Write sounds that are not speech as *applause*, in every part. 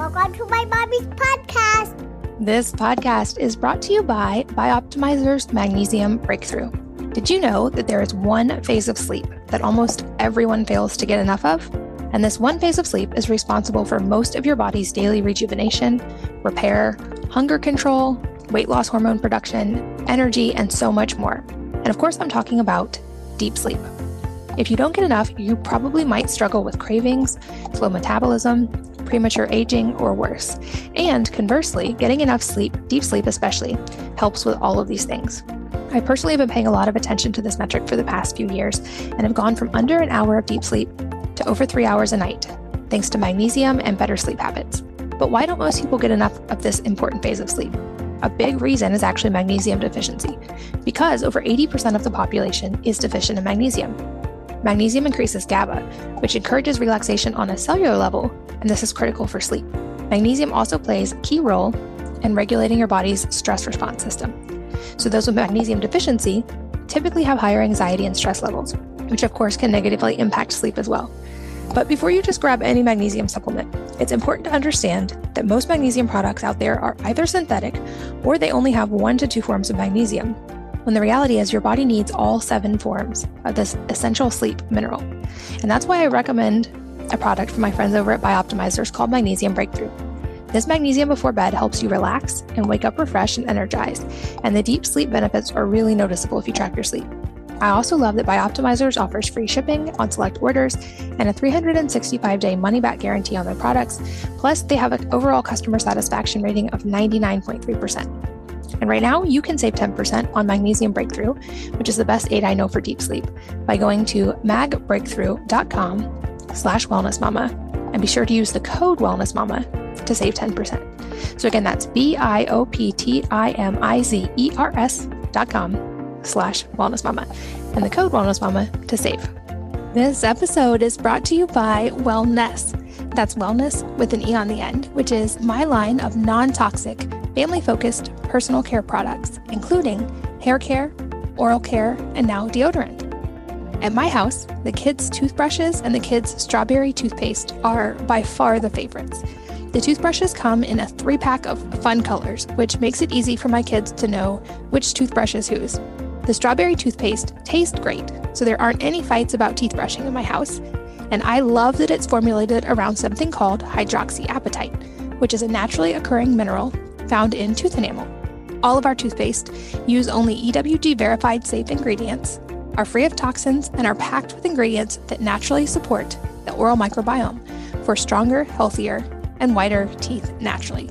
Welcome to my mommy's podcast. This podcast is brought to you by Bioptimizer's Magnesium Breakthrough. Did you know that there is one phase of sleep that almost everyone fails to get enough of? And this one phase of sleep is responsible for most of your body's daily rejuvenation, repair, hunger control, weight loss hormone production, energy, and so much more. And of course, I'm talking about deep sleep. If you don't get enough, you probably might struggle with cravings, slow metabolism, premature aging, or worse. And conversely, getting enough sleep, deep sleep especially, helps with all of these things. I personally have been paying a lot of attention to this metric for the past few years and have gone from under an hour of deep sleep to over three hours a night, thanks to magnesium and better sleep habits. But why don't most people get enough of this important phase of sleep? A big reason is actually magnesium deficiency, because over 80% of the population is deficient in magnesium. Magnesium increases GABA, which encourages relaxation on a cellular level, and this is critical for sleep. Magnesium also plays a key role in regulating your body's stress response system. So, those with magnesium deficiency typically have higher anxiety and stress levels, which of course can negatively impact sleep as well. But before you just grab any magnesium supplement, it's important to understand that most magnesium products out there are either synthetic or they only have one to two forms of magnesium, when the reality is your body needs all seven forms of this essential sleep mineral. And that's why I recommend a product from my friends over at Bioptimizers called Magnesium Breakthrough. This magnesium before bed helps you relax and wake up refreshed and energized, and the deep sleep benefits are really noticeable if you track your sleep. I also love that Bioptimizers offers free shipping on select orders and a 365 day money back guarantee on their products. Plus, they have an overall customer satisfaction rating of 99.3%. And right now, you can save 10% on Magnesium Breakthrough, which is the best aid I know for deep sleep, by going to magbreakthrough.com slash wellnessmama and be sure to use the code wellnessmama to save 10%. So again, that's B-I-O-P-T-I-M-I-Z-E-R-S dot com slash wellnessmama and the code wellnessmama to save. This episode is brought to you by Wellnesse. That's wellness with an E on the end, which is my line of non toxic, family focused personal care products, including hair care, oral care, and now deodorant. At my house, the kids' toothbrushes and the kids' strawberry toothpaste are by far the favorites. The toothbrushes come in a three pack of fun colors, which makes it easy for my kids to know which toothbrush is whose. The strawberry toothpaste tastes great, so there aren't any fights about teeth brushing in my house, and I love that it's formulated around something called hydroxyapatite, which is a naturally occurring mineral found in tooth enamel. All of our toothpaste use only EWG verified safe ingredients, are free of toxins, and are packed with ingredients that naturally support the oral microbiome for stronger, healthier, and whiter teeth naturally.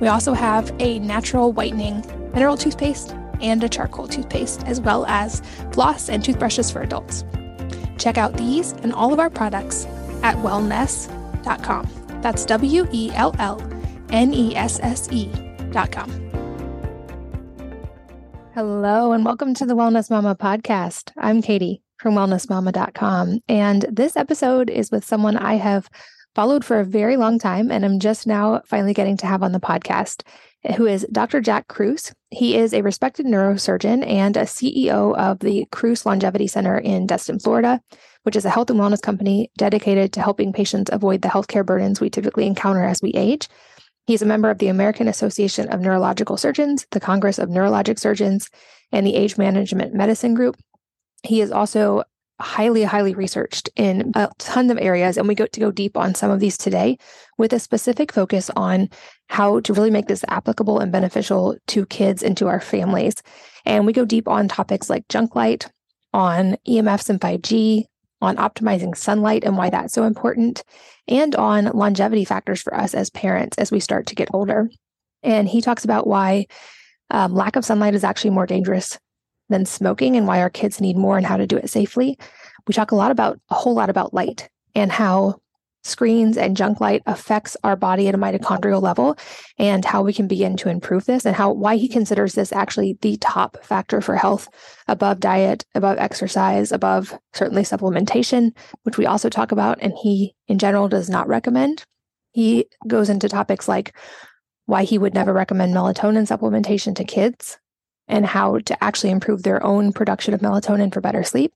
We also have a natural whitening mineral toothpaste and a charcoal toothpaste, as well as floss and toothbrushes for adults. Check out these and all of our products at wellnesse.com. That's W E L L N E S S E.com. Hello, and welcome to the Wellness Mama podcast. I'm Katie from wellnessmama.com. And this episode is with someone I have followed for a very long time, and I'm just now finally getting to have on the podcast, who is Dr. Jack Kruse. He is a respected neurosurgeon and a CEO of the Kruse Longevity Center in Destin, Florida, which is a health and wellness company dedicated to helping patients avoid the healthcare burdens we typically encounter as we age. He's a member of the American Association of Neurological Surgeons, the Congress of Neurologic Surgeons, and the Age Management Medicine Group. He is also highly, highly researched in a ton of areas, and we go to go deep on some of these today with a specific focus on how to really make this applicable and beneficial to kids and to our families. And we go deep on topics like junk light, on EMFs and 5G, on optimizing sunlight and why that's so important, and on longevity factors for us as parents as we start to get older. And he talks about why um, lack of sunlight is actually more dangerous than smoking and why our kids need more and how to do it safely. We talk a lot about a whole lot about light and how screens and junk light affects our body at a mitochondrial level and how we can begin to improve this and how why he considers this actually the top factor for health above diet above exercise above certainly supplementation which we also talk about and he in general does not recommend. He goes into topics like why he would never recommend melatonin supplementation to kids and how to actually improve their own production of melatonin for better sleep,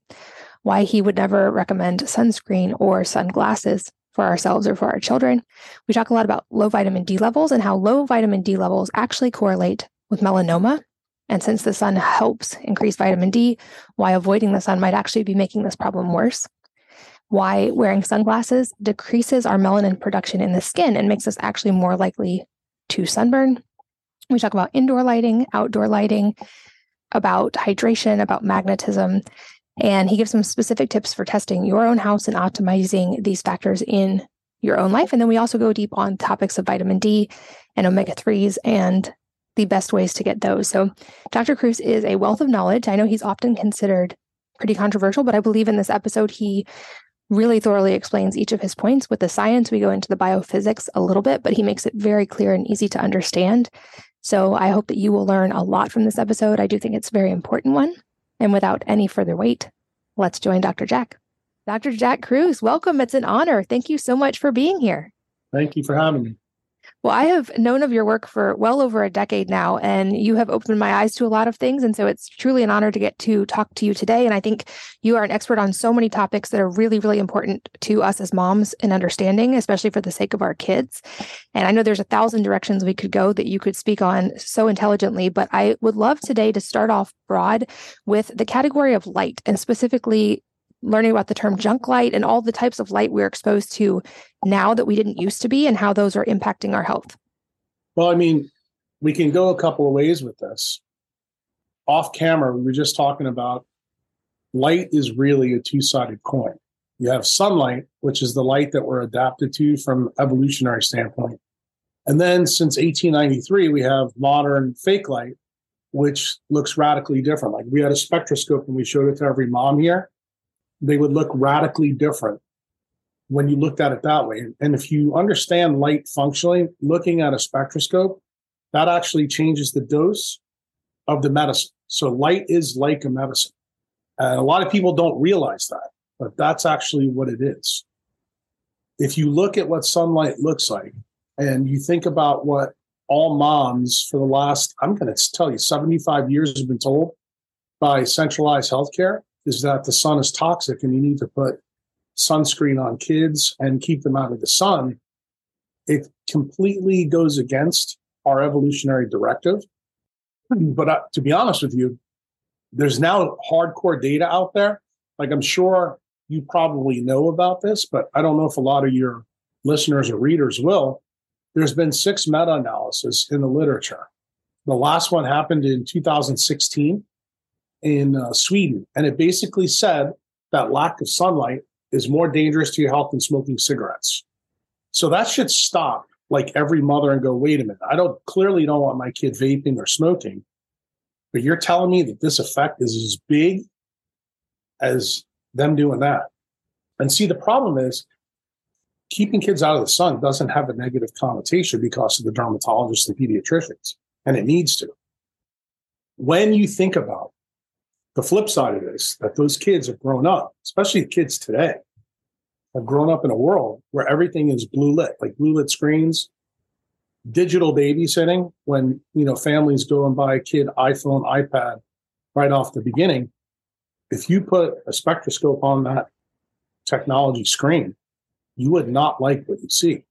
why he would never recommend sunscreen or sunglasses for ourselves or for our children. We talk a lot about low vitamin D levels and how low vitamin D levels actually correlate with melanoma. And since the sun helps increase vitamin D, why avoiding the sun might actually be making this problem worse. Why wearing sunglasses decreases our melanin production in the skin and makes us actually more likely to sunburn. We talk about indoor lighting, outdoor lighting, about hydration, about magnetism. And he gives some specific tips for testing your own house and optimizing these factors in your own life. And then we also go deep on topics of vitamin D and omega 3s and the best ways to get those. So, Dr. Kruse is a wealth of knowledge. I know he's often considered pretty controversial, but I believe in this episode, he really thoroughly explains each of his points. With the science, we go into the biophysics a little bit, but he makes it very clear and easy to understand. So I hope that you will learn a lot from this episode. I do think it's a very important one. And without any further wait, let's join Dr. Jack. Dr. Jack Kruse, welcome. It's an honor. Thank you so much for being here. Thank you for having me. Well, I have known of your work for well over a decade now, and you have opened my eyes to a lot of things. And so it's truly an honor to get to talk to you today. And I think you are an expert on so many topics that are really, really important to us as moms in understanding, especially for the sake of our kids. And I know there's a thousand directions we could go that you could speak on so intelligently, but I would love today to start off broad with the category of light and specifically learning about the term junk light and all the types of light we're exposed to now that we didn't used to be and how those are impacting our health? Well, I mean, we can go a couple of ways with this. Off camera, we were just talking about light is really a two sided coin. You have sunlight, which is the light that we're adapted to from evolutionary standpoint. And then since 1893, we have modern fake light, which looks radically different. Like we had a spectroscope and we showed it to every mom here they would look radically different when you looked at it that way. And if you understand light functionally, looking at a spectroscope, that actually changes the dose of the medicine. So light is like a medicine. And a lot of people don't realize that, but that's actually what it is. If you look at what sunlight looks like and you think about what all moms for the last, I'm going to tell you, 75 years have been told by centralized healthcare, is that the sun is toxic and you need to put sunscreen on kids and keep them out of the sun, it completely goes against our evolutionary directive. *clears throat* But uh, to be honest with you, there's now hardcore data out there. Like I'm sure you probably know about this, but I don't know if a lot of your listeners or readers will. There's been six meta analyses in the literature. The last one happened in 2016 in uh, Sweden, and it basically said that lack of sunlight is more dangerous to your health than smoking cigarettes. So that should stop like every mother and go, wait a minute, I don't clearly don't want my kid vaping or smoking, but you're telling me that this effect is as big as them doing that. And see, the problem is keeping kids out of the sun doesn't have a negative connotation because of the dermatologists and pediatricians, and it needs to. When you think about the flip side of this that those kids have grown up, especially the kids today, have grown up in a world where everything is blue lit, like blue lit screens, digital babysitting. When you know families go and buy a kid iPhone, iPad right off the beginning, if you put a spectroscope on that technology screen, you would not like what you see.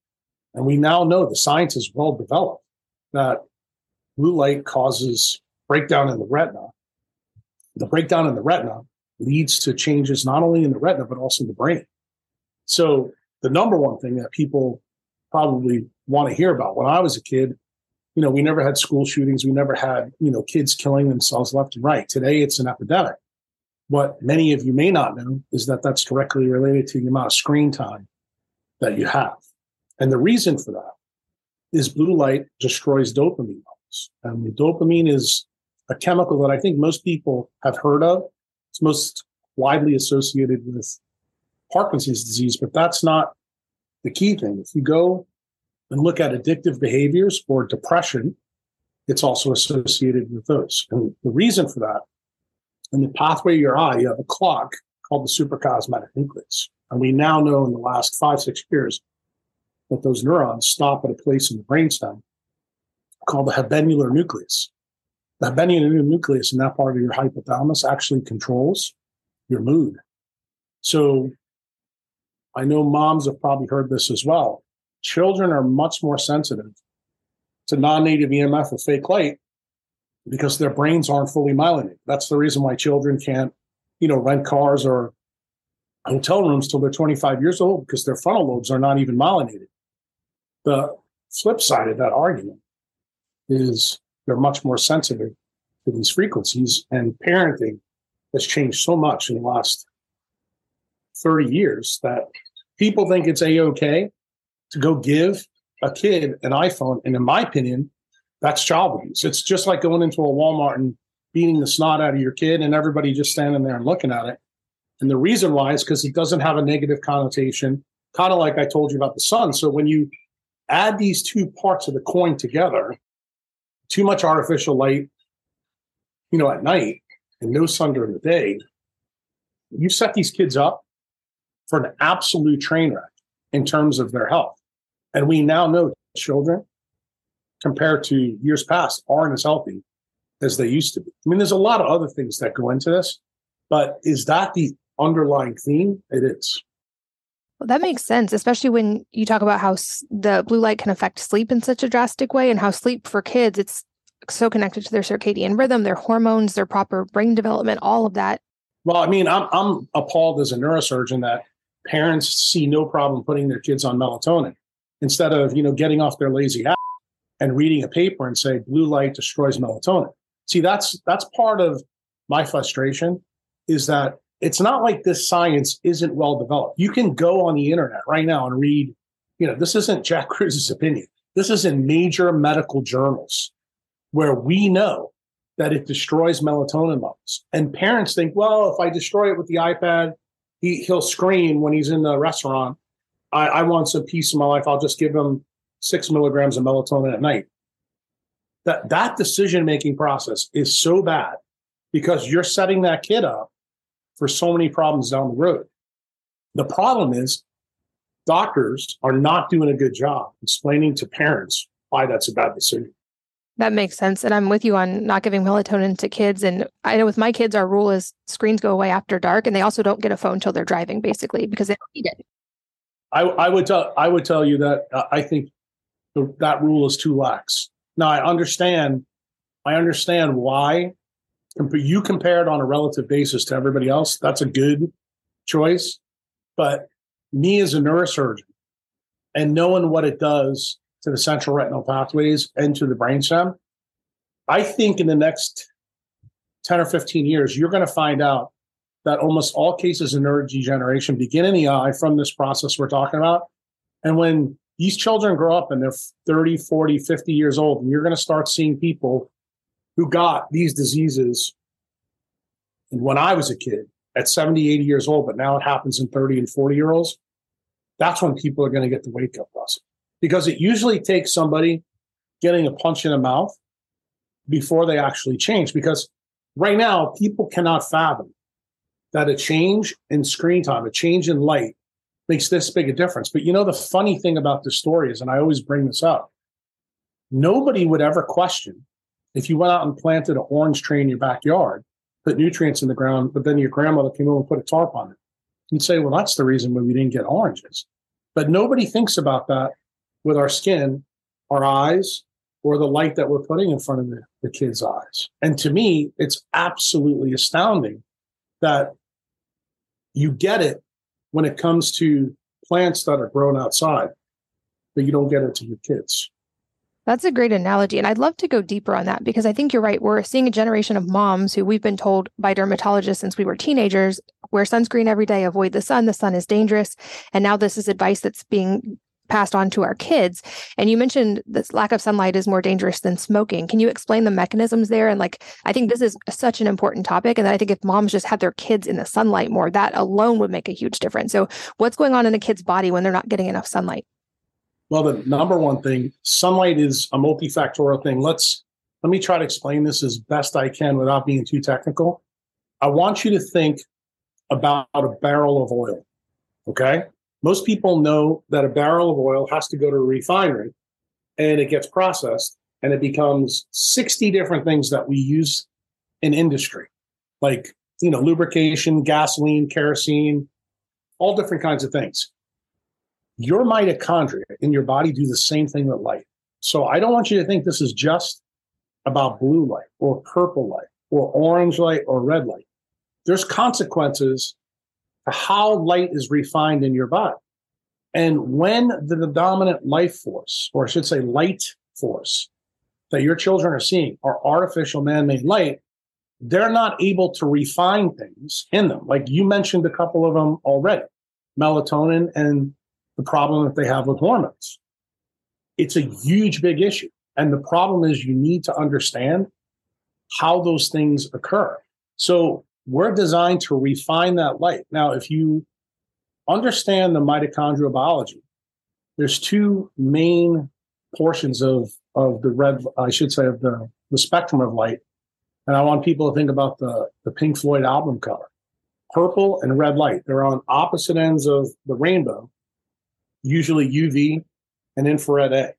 And we now know the science is well developed that blue light causes breakdown in the retina the breakdown in the retina leads to changes not only in the retina, but also in the brain. So, the number one thing that people probably want to hear about when I was a kid, you know, we never had school shootings. We never had, you know, kids killing themselves left and right. Today, it's an epidemic. What many of you may not know is that that's directly related to the amount of screen time that you have. And the reason for that is blue light destroys dopamine levels. And dopamine is a chemical that I think most people have heard of. It's most widely associated with Parkinson's disease, but that's not the key thing. If you go and look at addictive behaviors or depression, it's also associated with those. And the reason for that, in the pathway of your eye, you have a clock called the suprachiasmatic nucleus. And we now know in the last five, six years that those neurons stop at a place in the brainstem called the habenular nucleus. The habenular nucleus in that part of your hypothalamus actually controls your mood. So I know moms have probably heard this as well. Children are much more sensitive to non-native EMF or fake light because their brains aren't fully myelinated. That's the reason why children can't, you know, rent cars or hotel rooms till they're 25 years old because their frontal lobes are not even myelinated. The flip side of that argument is they're much more sensitive to these frequencies and parenting has changed so much in the last 30 years that people think it's a-okay to go give a kid an iphone and in my opinion that's child abuse. It's just like going into a walmart and beating the snot out of your kid and everybody just standing there and looking at it. And the reason why is because it doesn't have a negative connotation kind of like i told you about the sun. So when you add these two parts of the coin together too much artificial light you know at night and no sun during the day you set these kids up for an absolute train wreck in terms of their health. And we now know children, compared to years past, aren't as healthy as they used to be. I mean, there's a lot of other things that go into this, but is that the underlying theme? It is. That makes sense, especially when you talk about how the blue light can affect sleep in such a drastic way and how sleep for kids, it's so connected to their circadian rhythm, their hormones, their proper brain development, all of that. Well, I mean, I'm, I'm appalled as a neurosurgeon that parents see no problem putting their kids on melatonin instead of you know getting off their lazy ass and reading a paper and say blue light destroys melatonin see that's that's part of my frustration is that it's not like this science isn't well developed you can go on the internet right now and read you know this isn't jack *laughs* Kruse's opinion this is in major medical journals where we know that it destroys melatonin levels and parents think well if i destroy it with the ipad he he'll scream when he's in the restaurant. I, I want some peace in my life. I'll just give him six milligrams of melatonin at night. That that decision making process is so bad because you're setting that kid up for so many problems down the road. The problem is doctors are not doing a good job explaining to parents why that's a bad decision. That makes sense. And I'm with you on not giving melatonin to kids. And I know with my kids, our rule is screens go away after dark and they also don't get a phone until they're driving, basically, because they don't need it. I, I would tell I would tell you that uh, I think the, that rule is too lax. Now I understand, I understand why you compared on a relative basis to everybody else. That's a good choice, but me as a neurosurgeon and knowing what it does to the central retinal pathways and to the brainstem. I think in the next 10 or 15 years, you're going to find out that almost all cases of neurodegeneration begin in the eye from this process we're talking about. And when these children grow up and they're 30, 40, 50 years old, and you're going to start seeing people who got these diseases and when I was a kid at 70, 80 years old, but now it happens in 30 and 40 year olds. That's when people are going to get the wake up buzz because it usually takes somebody getting a punch in the mouth before they actually change. Because right now, people cannot fathom that a change in screen time, a change in light makes this big a difference. But you know, the funny thing about this story is, and I always bring this up, nobody would ever question if you went out and planted an orange tree in your backyard, put nutrients in the ground, but then your grandmother came over and put a tarp on it. You'd say, well, that's the reason why we didn't get oranges. But nobody thinks about that with our skin, our eyes, or the light that we're putting in front of the, the kids' eyes. And to me, it's absolutely astounding that you get it when it comes to plants that are grown outside, but you don't get it to your kids. That's a great analogy. And I'd love to go deeper on that because I think you're right. We're seeing a generation of moms who we've been told by dermatologists since we were teenagers wear sunscreen every day, avoid the sun, the sun is dangerous. And now this is advice that's being passed on to our kids. And you mentioned this lack of sunlight is more dangerous than smoking. Can you explain the mechanisms there? And like, I think this is such an important topic. And I think if moms just had their kids in the sunlight more, that alone would make a huge difference. So, what's going on in a kid's body when they're not getting enough sunlight? Well, the number one thing, sunlight is a multifactorial thing. Let's let me try to explain this as best I can without being too technical. I want you to think about a barrel of oil. Okay. Most people know that a barrel of oil has to go to a refinery and it gets processed and it becomes 60 different things that we use in industry, like, you know, lubrication, gasoline, kerosene, all different kinds of things. Your mitochondria in your body do the same thing with light. So I don't want you to think this is just about blue light or purple light or orange light or red light. There's consequences to how light is refined in your body. And when the dominant life force, or I should say light force, that your children are seeing are artificial man made light, they're not able to refine things in them. Like you mentioned a couple of them already melatonin and the problem that they have with hormones. It's a huge, big issue. And the problem is you need to understand how those things occur. So we're designed to refine that light. Now, if you understand the mitochondrial biology, there's two main portions of, of the red, I should say, of the, the spectrum of light. And I want people to think about the, the Pink Floyd album cover purple and red light. They're on opposite ends of the rainbow, usually UV and infrared A.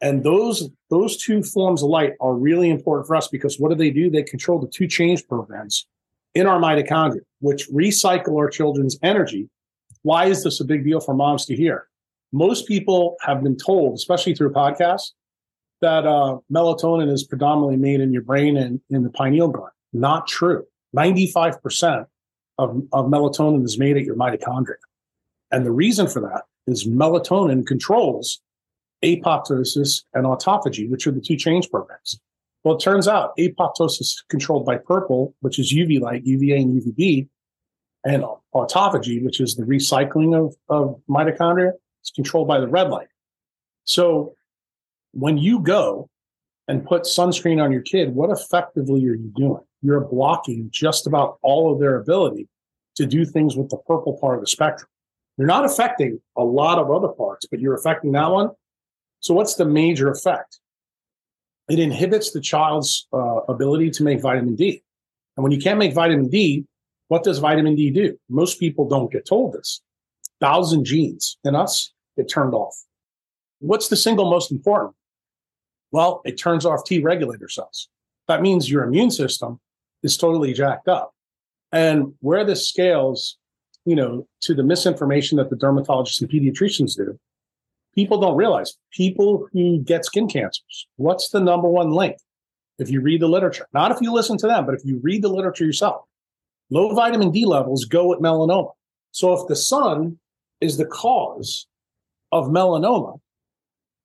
And those those two forms of light are really important for us because what do they do? They control the two change programs in our mitochondria, which recycle our children's energy. Why is this a big deal for moms to hear? Most people have been told, especially through podcasts, that uh, melatonin is predominantly made in your brain and in the pineal gland. Not true. 95% of, of melatonin is made at your mitochondria. And the reason for that is melatonin controls apoptosis and autophagy, which are the two change programs. Well, it turns out apoptosis is controlled by purple, which is UV light, UVA and UVB, and autophagy, which is the recycling of, of mitochondria, is controlled by the red light. So when you go and put sunscreen on your kid, what effectively are you doing? You're blocking just about all of their ability to do things with the purple part of the spectrum. You're not affecting a lot of other parts, but you're affecting that one. So, what's the major effect? It inhibits the child's uh, ability to make vitamin D. And when you can't make vitamin D, what does vitamin D do? Most people don't get told this. Thousand genes in us get turned off. What's the single most important? Well, it turns off T regulator cells. That means your immune system is totally jacked up. And where this scales, you know, to the misinformation that the dermatologists and pediatricians do, people don't realize people who get skin cancers, what's the number one link? If you read the literature, not if you listen to them, but if you read the literature yourself, low vitamin D levels go with melanoma. So if the sun is the cause of melanoma,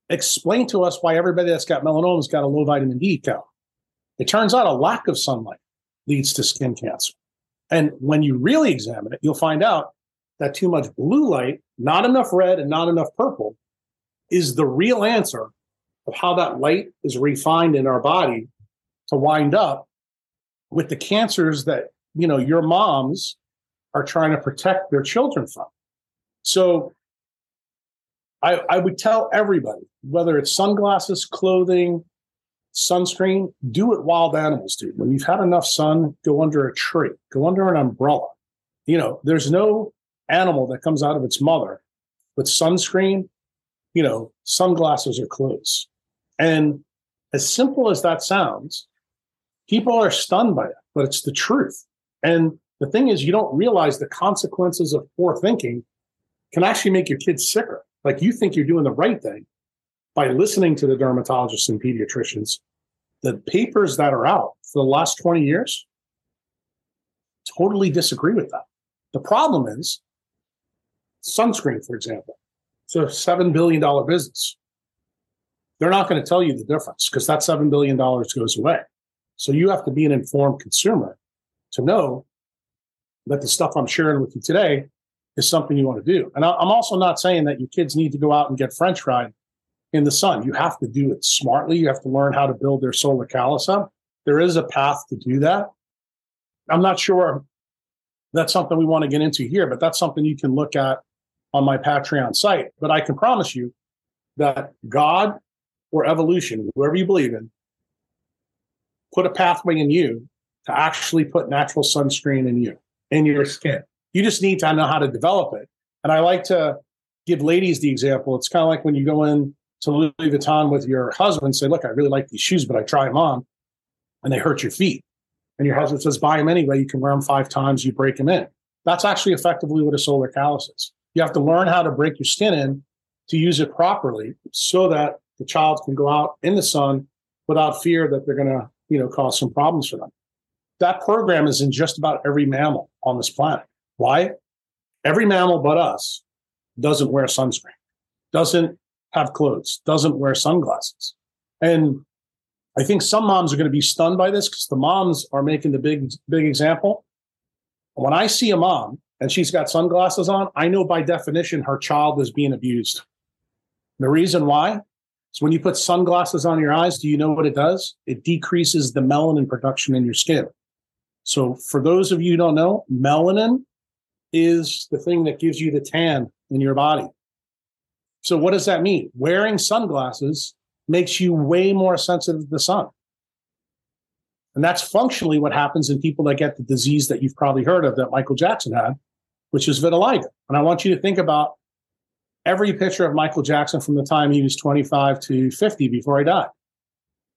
explain to us why everybody that's got melanoma has got a low vitamin D count. It turns out a lack of sunlight leads to skin cancer. And when you really examine it, you'll find out that too much blue light, not enough red, and not enough purple is the real answer of how that light is refined in our body to wind up with the cancers that you know your moms are trying to protect their children from. So I, I would tell everybody, whether it's sunglasses, clothing, sunscreen, do what wild animals do. When you've had enough sun, go under a tree, go under an umbrella. You know, there's no animal that comes out of its mother with sunscreen you know, sunglasses or clothes. And as simple as that sounds, people are stunned by it, but it's the truth. And the thing is, you don't realize the consequences of poor thinking can actually make your kids sicker. Like you think you're doing the right thing by listening to the dermatologists and pediatricians. The papers that are out for the last 20 years totally disagree with that. The problem is sunscreen, for example. It's a $7 billion business. They're not going to tell you the difference because that $7 billion goes away. So you have to be an informed consumer to know that the stuff I'm sharing with you today is something you want to do. And I'm also not saying that your kids need to go out and get French fried in the sun. You have to do it smartly. You have to learn how to build their solar callus up. There is a path to do that. I'm not sure that's something we want to get into here, but that's something you can look at on my Patreon site. But I can promise you that God or evolution, whoever you believe in, put a pathway in you to actually put natural sunscreen in you, in your skin. You just need to know how to develop it. And I like to give ladies the example. It's kind of like when you go in to Louis Vuitton with your husband, say, Look, I really like these shoes, but I try them on and they hurt your feet. And your husband says, Buy them anyway. You can wear them five times, you break them in. That's actually effectively what a solar callus is. You have to learn how to break your skin in to use it properly so that the child can go out in the sun without fear that they're going to, you know, cause some problems for them. That program is in just about every mammal on this planet. Why? Every mammal but us doesn't wear sunscreen, doesn't have clothes, doesn't wear sunglasses. And I think some moms are going to be stunned by this because the moms are making the big, big example. When I see a mom and she's got sunglasses on, I know by definition her child is being abused. The reason why is when you put sunglasses on your eyes, do you know what it does? It decreases the melanin production in your skin. So, for those of you who don't know, melanin is the thing that gives you the tan in your body. So, what does that mean? Wearing sunglasses makes you way more sensitive to the sun. And that's functionally what happens in people that get the disease that you've probably heard of that Michael Jackson had, which is vitiligo. And I want you to think about every picture of Michael Jackson from the time he was 25 to 50 before he died.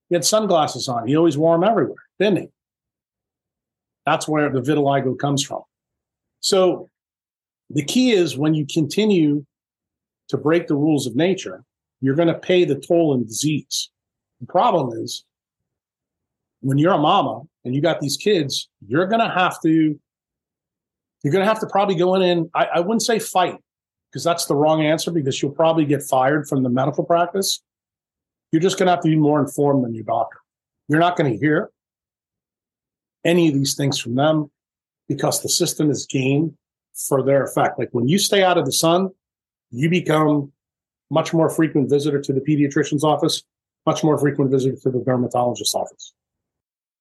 He had sunglasses on. He always wore them everywhere, didn't he? That's where the vitiligo comes from. So the key is when you continue to break the rules of nature, you're going to pay the toll in disease. The problem is when you're a mama and you got these kids, you're going to have to, you're going to have to probably go in and I, I wouldn't say fight because that's the wrong answer because you'll probably get fired from the medical practice. You're just going to have to be more informed than your doctor. You're not going to hear any of these things from them because the system is game for their effect. Like when you stay out of the sun, you become much more frequent visitor to the pediatrician's office, much more frequent visitor to the dermatologist's office.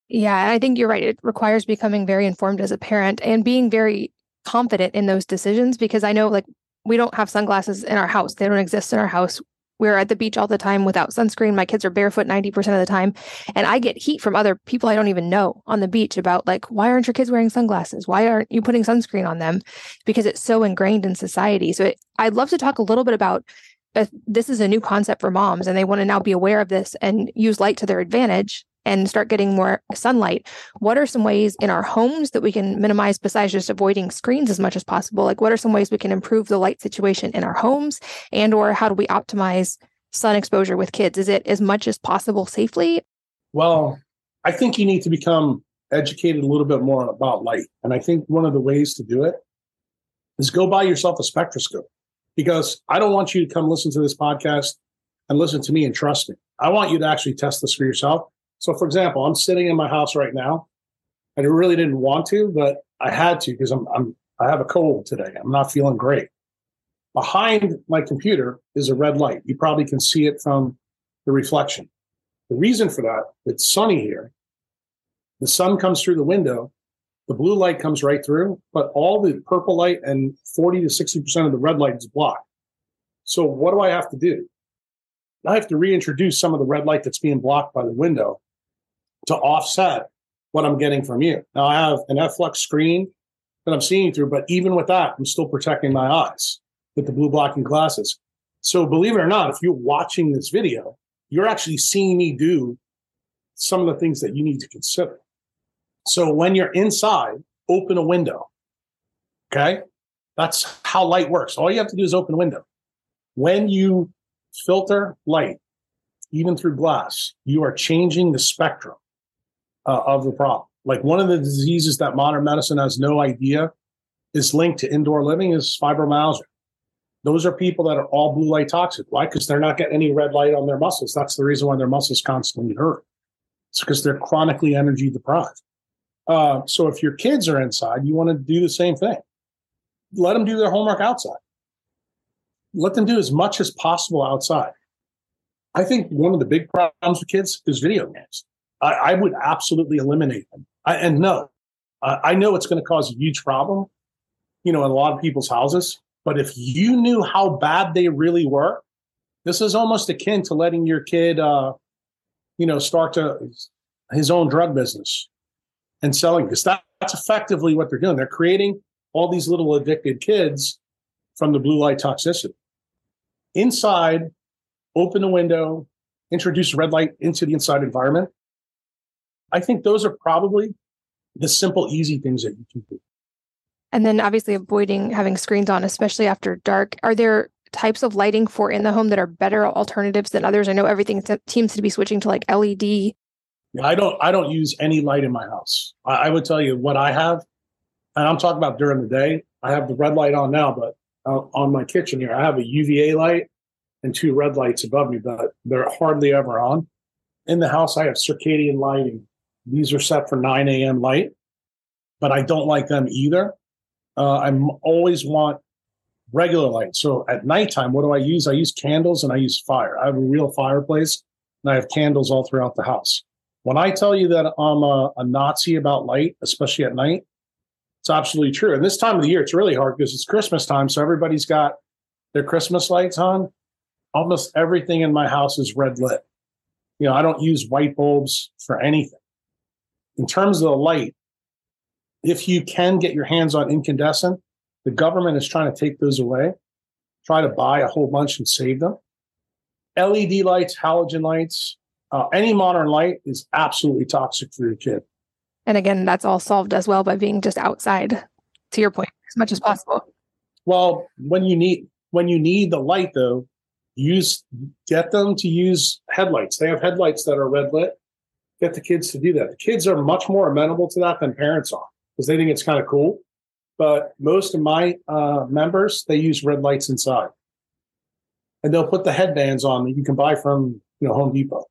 Yeah, I think you're right. It requires becoming very informed as a parent and being very confident in those decisions because I know like we don't have sunglasses in our house. They don't exist in our house. We're at the beach all the time without sunscreen. My kids are barefoot 90% of the time. And I get heat from other people I don't even know on the beach about, like, why aren't your kids wearing sunglasses? Why aren't you putting sunscreen on them? Because it's so ingrained in society. So it, I'd love to talk a little bit about uh, this is a new concept for moms and they want to now be aware of this and use light to their advantage and start getting more sunlight, what are some ways in our homes that we can minimize besides just avoiding screens as much as possible? Like what are some ways we can improve the light situation in our homes and or how do we optimize sun exposure with kids? Is it as much as possible safely? Well, I think you need to become educated a little bit more about light. And I think one of the ways to do it is go buy yourself a spectroscope because I don't want you to come listen to this podcast and listen to me and trust me. I want you to actually test this for yourself so, for example, I'm sitting in my house right now. I really didn't want to, but I had to because I'm, I'm I have a cold today. I'm not feeling great. Behind my computer is a red light. You probably can see it from the reflection. The reason for that, it's sunny here. The sun comes through the window. The blue light comes right through, but all the purple light and 40 to 60% of the red light is blocked. So what do I have to do? I have to reintroduce some of the red light that's being blocked by the window to offset what I'm getting from you. Now I have an F-Lux screen that I'm seeing through, but even with that, I'm still protecting my eyes with the blue blocking glasses. So believe it or not, if you're watching this video, you're actually seeing me do some of the things that you need to consider. So when you're inside, open a window. Okay. That's how light works. All you have to do is open a window. When you filter light, even through glass, you are changing the spectrum uh, of the problem. Like one of the diseases that modern medicine has no idea is linked to indoor living is fibromyalgia. Those are people that are all blue light toxic. Why? Because they're not getting any red light on their muscles. That's the reason why their muscles constantly hurt. It's because they're chronically energy deprived. Uh, so if your kids are inside, you want to do the same thing. Let them do their homework outside. Let them do as much as possible outside. I think one of the big problems with kids is video games. I, I would absolutely eliminate them. I, and no, I, I know it's going to cause a huge problem, you know, in a lot of people's houses. But if you knew how bad they really were, this is almost akin to letting your kid, uh, you know, start to his own drug business and selling because that, that's effectively what they're doing. They're creating all these little addicted kids from the blue light toxicity. Inside, open the window, introduce red light into the inside environment. I think those are probably the simple, easy things that you can do. And then obviously avoiding having screens on, especially after dark. Are there types of lighting for in the home that are better alternatives than others? I know everything seems to be switching to like LED. Yeah, I don't I don't use any light in my house. I, I would tell you what I have, and I'm talking about during the day. I have the red light on now, but uh, on my kitchen here, I have a UVA light and two red lights above me, but they're hardly ever on. In the house, I have circadian lighting. These are set for 9 a.m. light, but I don't like them either. Uh, I always want regular light. So at nighttime, what do I use? I use candles and I use fire. I have a real fireplace and I have candles all throughout the house. When I tell you that I'm a, a Nazi about light, especially at night, it's absolutely true. And this time of the year, it's really hard because it's Christmas time. So everybody's got their Christmas lights on. Almost everything in my house is red lit. You know, I don't use white bulbs for anything. In terms of the light, if you can get your hands on incandescent, the government is trying to take those away, try to buy a whole bunch and save them. LED lights, halogen lights, uh, any modern light is absolutely toxic for your kid. And again, that's all solved as well by being just outside, to your point, as much as possible. Well, when you need when you need the light though, use get them to use headlights. They have headlights that are red lit. Get the kids to do that. The kids are much more amenable to that than parents are because they think it's kind of cool. But most of my uh, members they use red lights inside, and they'll put the headbands on that you can buy from you know Home Depot.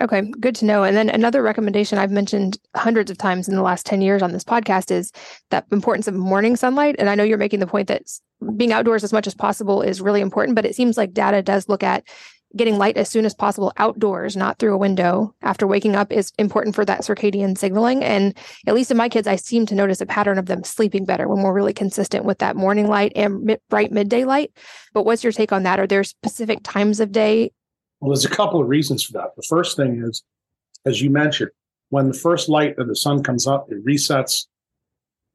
Okay, good to know. And then another recommendation I've mentioned hundreds of times in the last 10 years on this podcast is that importance of morning sunlight. And I know you're making the point that being outdoors as much as possible is really important, but it seems like data does look at getting light as soon as possible outdoors, not through a window after waking up is important for that circadian signaling. And at least in my kids, I seem to notice a pattern of them sleeping better when we're really consistent with that morning light and bright midday light. But what's your take on that? Are there specific times of day well, there's a couple of reasons for that. The first thing is, as you mentioned, when the first light of the sun comes up, it resets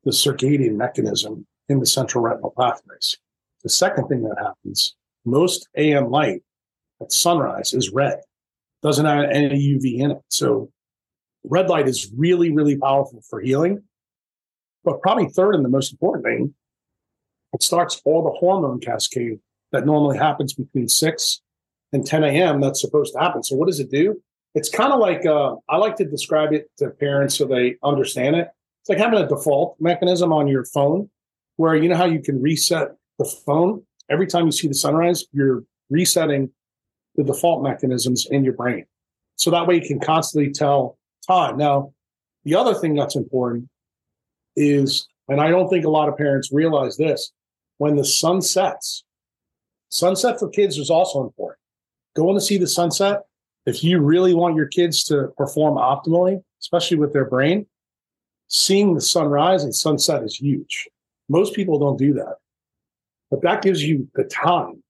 the circadian mechanism in the central retinal pathways. The second thing that happens, most AM light at sunrise is red, doesn't have any UV in it. So red light is really, really powerful for healing. But probably third and the most important thing, it starts all the hormone cascade that normally happens between six and 10 a.m. that's supposed to happen. So what does it do? It's kind of like uh, I like to describe it to parents so they understand it. It's like having a default mechanism on your phone, where you know how you can reset the phone every time you see the sunrise. You're resetting the default mechanisms in your brain, so that way you can constantly tell time. Now, the other thing that's important is, and I don't think a lot of parents realize this, when the sun sets, sunset for kids is also important going to see the sunset, if you really want your kids to perform optimally, especially with their brain, seeing the sunrise and sunset is huge. Most people don't do that. But that gives you the time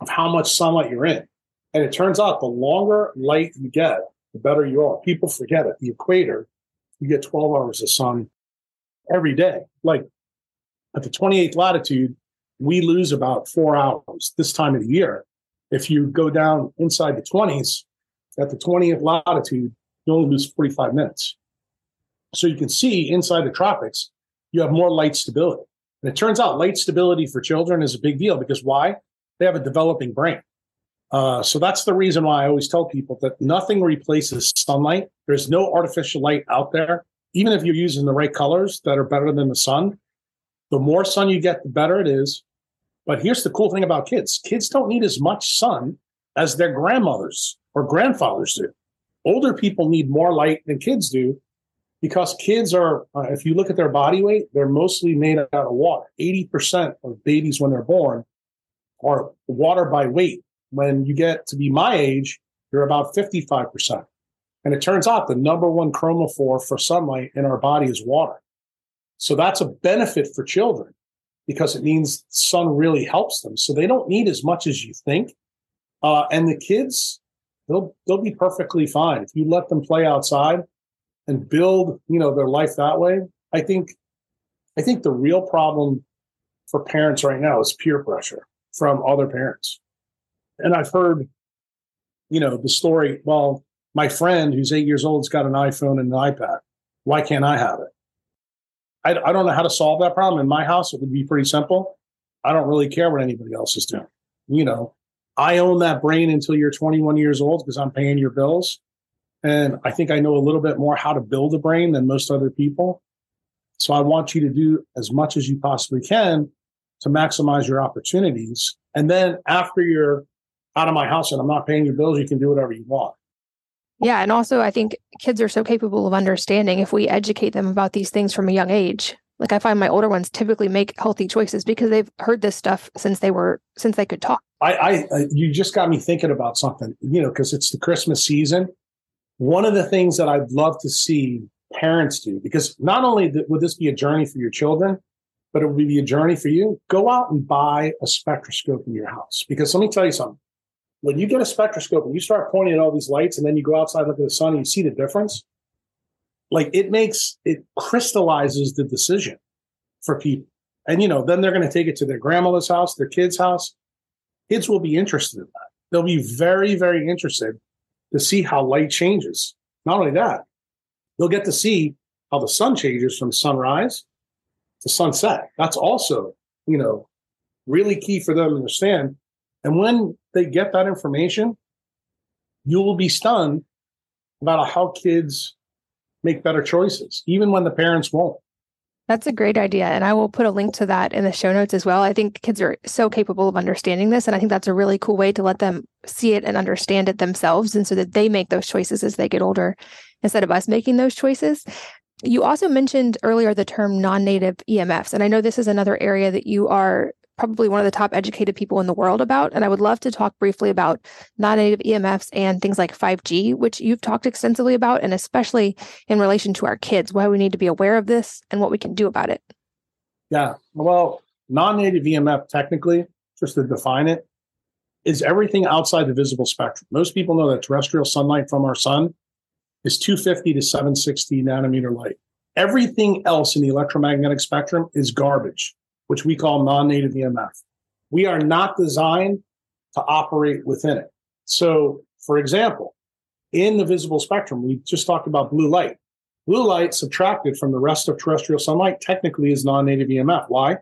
of how much sunlight you're in. And it turns out the longer light you get, the better you are. People forget it. The equator, you get 12 hours of sun every day. Like at the 28th latitude, we lose about four hours this time of the year. If you go down inside the 20s, at the 20th latitude, you only lose 45 minutes. So you can see inside the tropics, you have more light stability. And it turns out light stability for children is a big deal because why? They have a developing brain. Uh, so that's the reason why I always tell people that nothing replaces sunlight. There's no artificial light out there. Even if you're using the right colors that are better than the sun, the more sun you get, the better it is. But here's the cool thing about kids kids don't need as much sun as their grandmothers or grandfathers do. Older people need more light than kids do because kids are, uh, if you look at their body weight, they're mostly made out of water. 80% of babies when they're born are water by weight. When you get to be my age, you're about 55%. And it turns out the number one chromophore for sunlight in our body is water. So that's a benefit for children because it means sun really helps them. So they don't need as much as you think. Uh, and the kids, they'll they'll be perfectly fine if you let them play outside and build, you know, their life that way. I think, I think the real problem for parents right now is peer pressure from other parents. And I've heard, you know, the story. Well, my friend who's eight years old has got an iPhone and an iPad. Why can't I have it? I, I don't know how to solve that problem. In my house, it would be pretty simple. I don't really care what anybody else is doing. You know, I own that brain until you're 21 years old because I'm paying your bills. And I think I know a little bit more how to build a brain than most other people. So I want you to do as much as you possibly can to maximize your opportunities. And then after you're out of my house and I'm not paying your bills, you can do whatever you want. Yeah. And also, I think kids are so capable of understanding if we educate them about these things from a young age. Like I find my older ones typically make healthy choices because they've heard this stuff since they were since they could talk. I, I, you just got me thinking about something, you know, because it's the Christmas season. One of the things that I'd love to see parents do, because not only would this be a journey for your children, but it will be a journey for you. Go out and buy a spectroscope in your house. Because let me tell you something. When you get a spectroscope and you start pointing at all these lights, and then you go outside, look at the sun, and you see the difference, like it makes it crystallizes the decision for people. And you know, then they're going to take it to their grandmother's house, their kid's house. Kids will be interested in that. They'll be very, very interested to see how light changes. Not only that, they'll get to see how the sun changes from sunrise to sunset. That's also, you know, really key for them to understand. And when they get that information, you will be stunned about how kids make better choices, even when the parents won't. That's a great idea. And I will put a link to that in the show notes as well. I think kids are so capable of understanding this. And I think that's a really cool way to let them see it and understand it themselves. And so that they make those choices as they get older instead of us making those choices. You also mentioned earlier the term non native EMFs. And I know this is another area that you are probably one of the top educated people in the world about. And I would love to talk briefly about non native EMFs and things like 5G, which you've talked extensively about, and especially in relation to our kids, why we need to be aware of this and what we can do about it. Yeah. Well, non native EMF, technically, just to define it, is everything outside the visible spectrum. Most people know that terrestrial sunlight from our sun is 250 to 760 nanometer light. Everything else in the electromagnetic spectrum is garbage which we call non-native EMF. We are not designed to operate within it. So, for example, in the visible spectrum, we just talked about blue light. Blue light subtracted from the rest of terrestrial sunlight technically is non-native EMF. Why?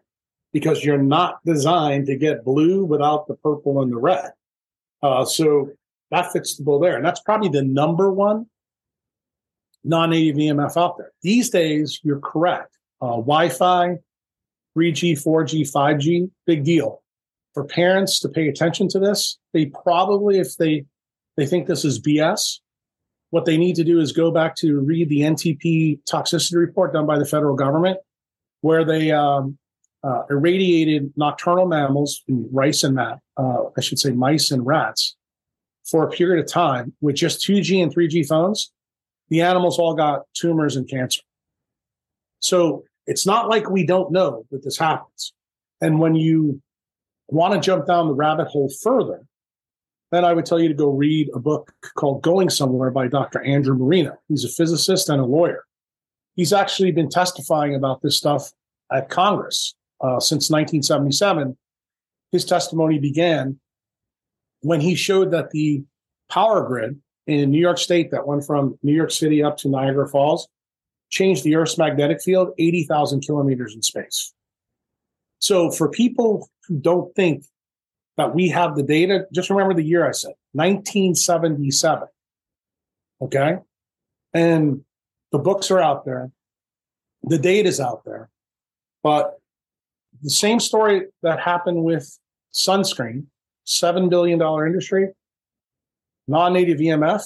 Because you're not designed to get blue without the purple and the red. Uh, so that fits the bill there. And that's probably the number one non-native EMF out there. These days, you're correct. Uh, Wi-Fi, 3G, 4G, 5G, big deal. For parents to pay attention to this, they probably, if they they think this is BS, what they need to do is go back to read the NTP toxicity report done by the federal government, where they um, uh, irradiated nocturnal mammals, rice and mat, uh, I should say mice and rats, for a period of time with just 2G and 3G phones. The animals all got tumors and cancer. So it's not like we don't know that this happens. And when you want to jump down the rabbit hole further, then I would tell you to go read a book called Going Somewhere by Dr. Andrew Marino. He's a physicist and a lawyer. He's actually been testifying about this stuff at Congress uh, since 1977. His testimony began when he showed that the power grid in New York State that went from New York City up to Niagara Falls changed the Earth's magnetic field 80,000 kilometers in space. So for people who don't think that we have the data, just remember the year I said 1977. Okay. And the books are out there, the data's out there. But the same story that happened with sunscreen, $7 billion industry, non native EMF,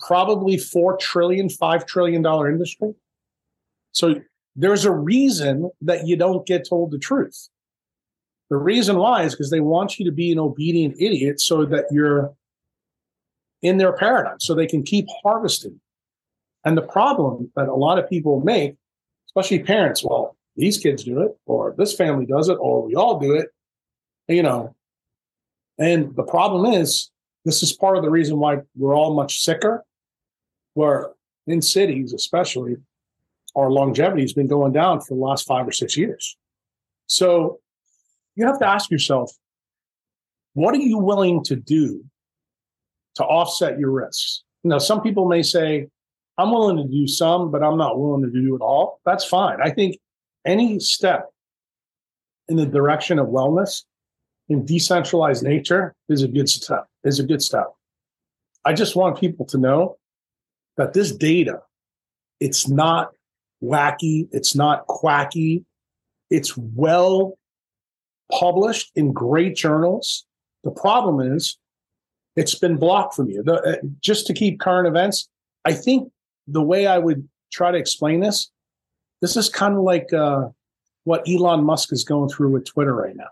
probably four trillion, five trillion dollar industry. So there's a reason that you don't get told the truth. The reason why is because they want you to be an obedient idiot so that you're in their paradigm, so they can keep harvesting. And the problem that a lot of people make, especially parents, well, these kids do it, or this family does it, or we all do it, you know. And the problem is, this is part of the reason why we're all much sicker where in cities, especially, our longevity has been going down for the last five or six years. So you have to ask yourself, what are you willing to do to offset your risks? Now, some people may say, I'm willing to do some, but I'm not willing to do it all. That's fine. I think any step in the direction of wellness in decentralized nature is a good step. Is a good step. I just want people to know that this data, it's not wacky, it's not quacky, it's well published in great journals. The problem is it's been blocked from you. The, uh, just to keep current events, I think the way I would try to explain this, this is kind of like uh, what Elon Musk is going through with Twitter right now.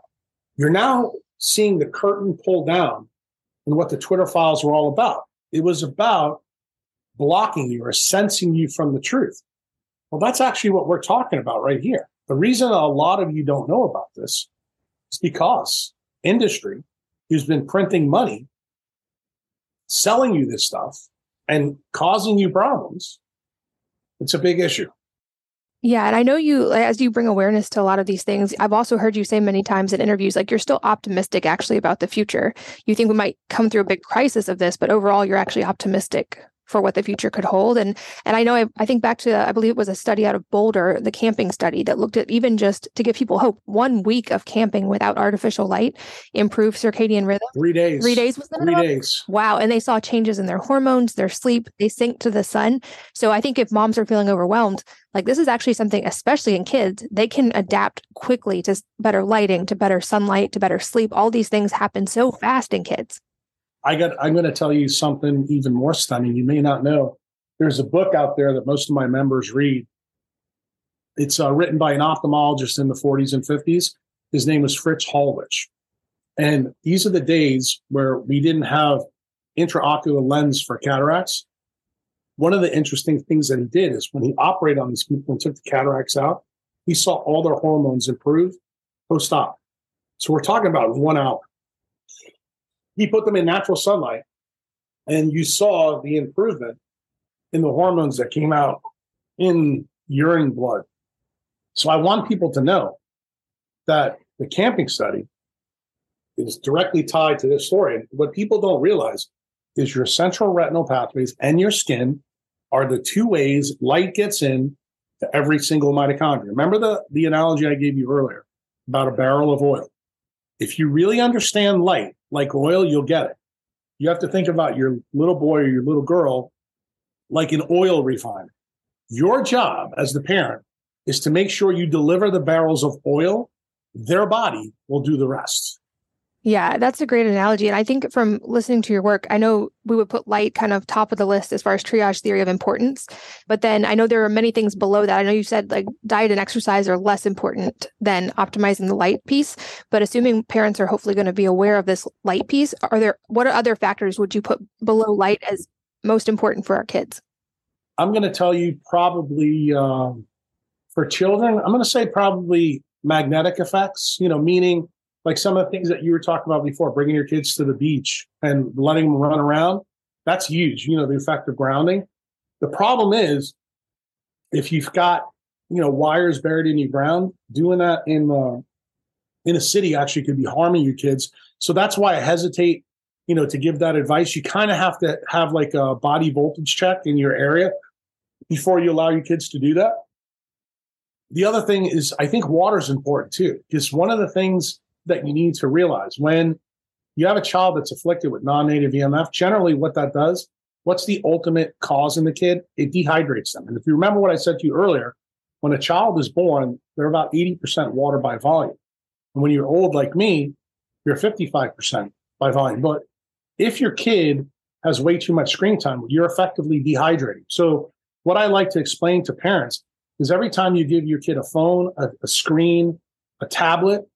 You're now seeing the curtain pull down and what the Twitter files were all about. It was about blocking you or sensing you from the truth. Well, that's actually what we're talking about right here. The reason a lot of you don't know about this is because industry who's been printing money, selling you this stuff and causing you problems, it's a big issue. Yeah. And I know you, as you bring awareness to a lot of these things, I've also heard you say many times in interviews, like you're still optimistic actually about the future. You think we might come through a big crisis of this, but overall, you're actually optimistic for what the future could hold. And and I know I, I think back to I believe it was a study out of Boulder, the camping study that looked at even just to give people hope, one week of camping without artificial light improved circadian rhythm. Three days. Three days was three days. Wow. And they saw changes in their hormones, their sleep, they sync to the sun. So I think if moms are feeling overwhelmed, like this is actually something, especially in kids, they can adapt quickly to better lighting, to better sunlight, to better sleep. All these things happen so fast in kids. I got I'm going to tell you something even more stunning. You may not know. There's a book out there that most of my members read. It's uh, written by an ophthalmologist in the 40s and 50s. His name was Fritz Hollwich. And these are the days where we didn't have intraocular lens for cataracts. One of the interesting things that he did is when he operated on these people and took the cataracts out, he saw all their hormones improve post op. So we're talking about one hour he put them in natural sunlight and you saw the improvement in the hormones that came out in urine blood. So I want people to know that the camping study is directly tied to this story. And what people don't realize is your central retinal pathways and your skin are the two ways light gets in to every single mitochondria. Remember the, the analogy I gave you earlier about a barrel of oil. If you really understand light like oil, you'll get it. You have to think about your little boy or your little girl like an oil refiner. Your job as the parent is to make sure you deliver the barrels of oil. Their body will do the rest. Yeah, that's a great analogy. And I think from listening to your work, I know we would put light kind of top of the list as far as triage theory of importance. But then I know there are many things below that. I know you said like diet and exercise are less important than optimizing the light piece. But assuming parents are hopefully going to be aware of this light piece, are there what other factors would you put below light as most important for our kids? I'm going to tell you probably um, for children, I'm going to say probably magnetic effects, you know, meaning like some of the things that you were talking about before, bringing your kids to the beach and letting them run around, that's huge. You know, the effect of grounding. The problem is if you've got, you know, wires buried in your ground, doing that in uh, in a city actually could be harming your kids. So that's why I hesitate, you know, to give that advice. You kind of have to have like a body voltage check in your area before you allow your kids to do that. The other thing is, I think water is important too, because one of the things that you need to realize when you have a child that's afflicted with non-native EMF, generally what that does, what's the ultimate cause in the kid? It dehydrates them. And if you remember what I said to you earlier, when a child is born, they're about 80% water by volume. And when you're old like me, you're 55% by volume. But if your kid has way too much screen time, you're effectively dehydrating. So what I like to explain to parents is every time you give your kid a phone, a, a screen, a tablet,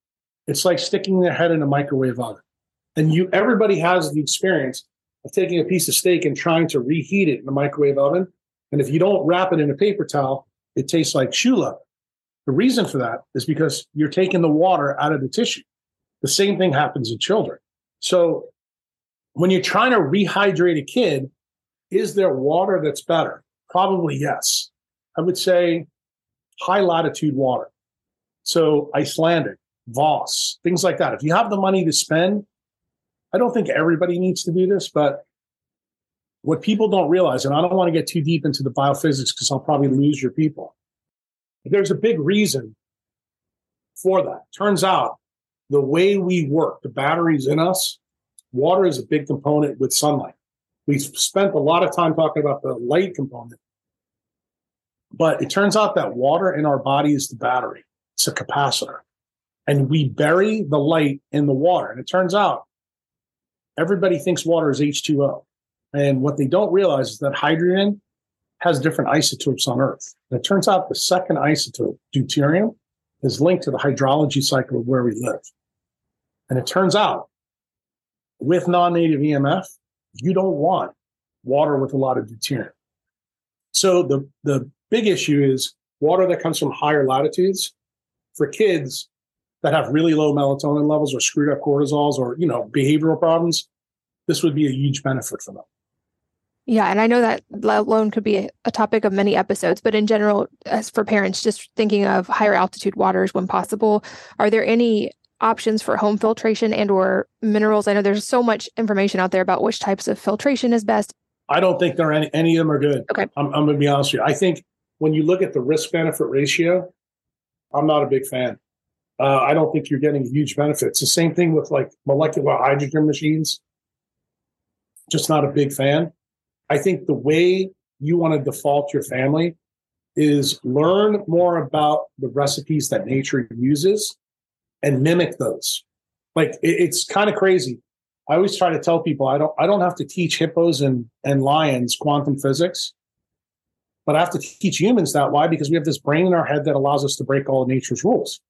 it's like sticking their head in a microwave oven. And you everybody has the experience of taking a piece of steak and trying to reheat it in the microwave oven. And if you don't wrap it in a paper towel, it tastes like shoe. The reason for that is because you're taking the water out of the tissue. The same thing happens in children. So when you're trying to rehydrate a kid, is there water that's better? Probably yes. I would say high latitude water. So Icelandic, Voss, things like that. If you have the money to spend, I don't think everybody needs to do this, but what people don't realize, and I don't want to get too deep into the biophysics because I'll probably lose your people. There's a big reason for that. Turns out the way we work, the batteries in us, water is a big component with sunlight. We've spent a lot of time talking about the light component, but it turns out that water in our body is the battery, it's a capacitor. And we bury the light in the water. And it turns out everybody thinks water is H2O. And what they don't realize is that hydrogen has different isotopes on Earth. And it turns out the second isotope, deuterium, is linked to the hydrology cycle of where we live. And it turns out with non native EMF, you don't want water with a lot of deuterium. So the, the big issue is water that comes from higher latitudes for kids that have really low melatonin levels or screwed up cortisols or you know behavioral problems this would be a huge benefit for them. Yeah and i know that alone could be a topic of many episodes but in general as for parents just thinking of higher altitude waters when possible are there any options for home filtration and or minerals? I know there's so much information out there about which types of filtration is best. I don't think there are any, any of them are good. Okay. I'm, I'm going to be honest with you. I think when you look at the risk benefit ratio i'm not a big fan uh, i don't think you're getting huge benefits the same thing with like molecular hydrogen machines just not a big fan i think the way you want to default your family is learn more about the recipes that nature uses and mimic those. Like it, it's kind of crazy. I always try to tell people I don't I don't have to teach hippos and and lions quantum physics, but I have to teach humans that. Why? Because we have this brain in our head that allows us to break all of nature's rules.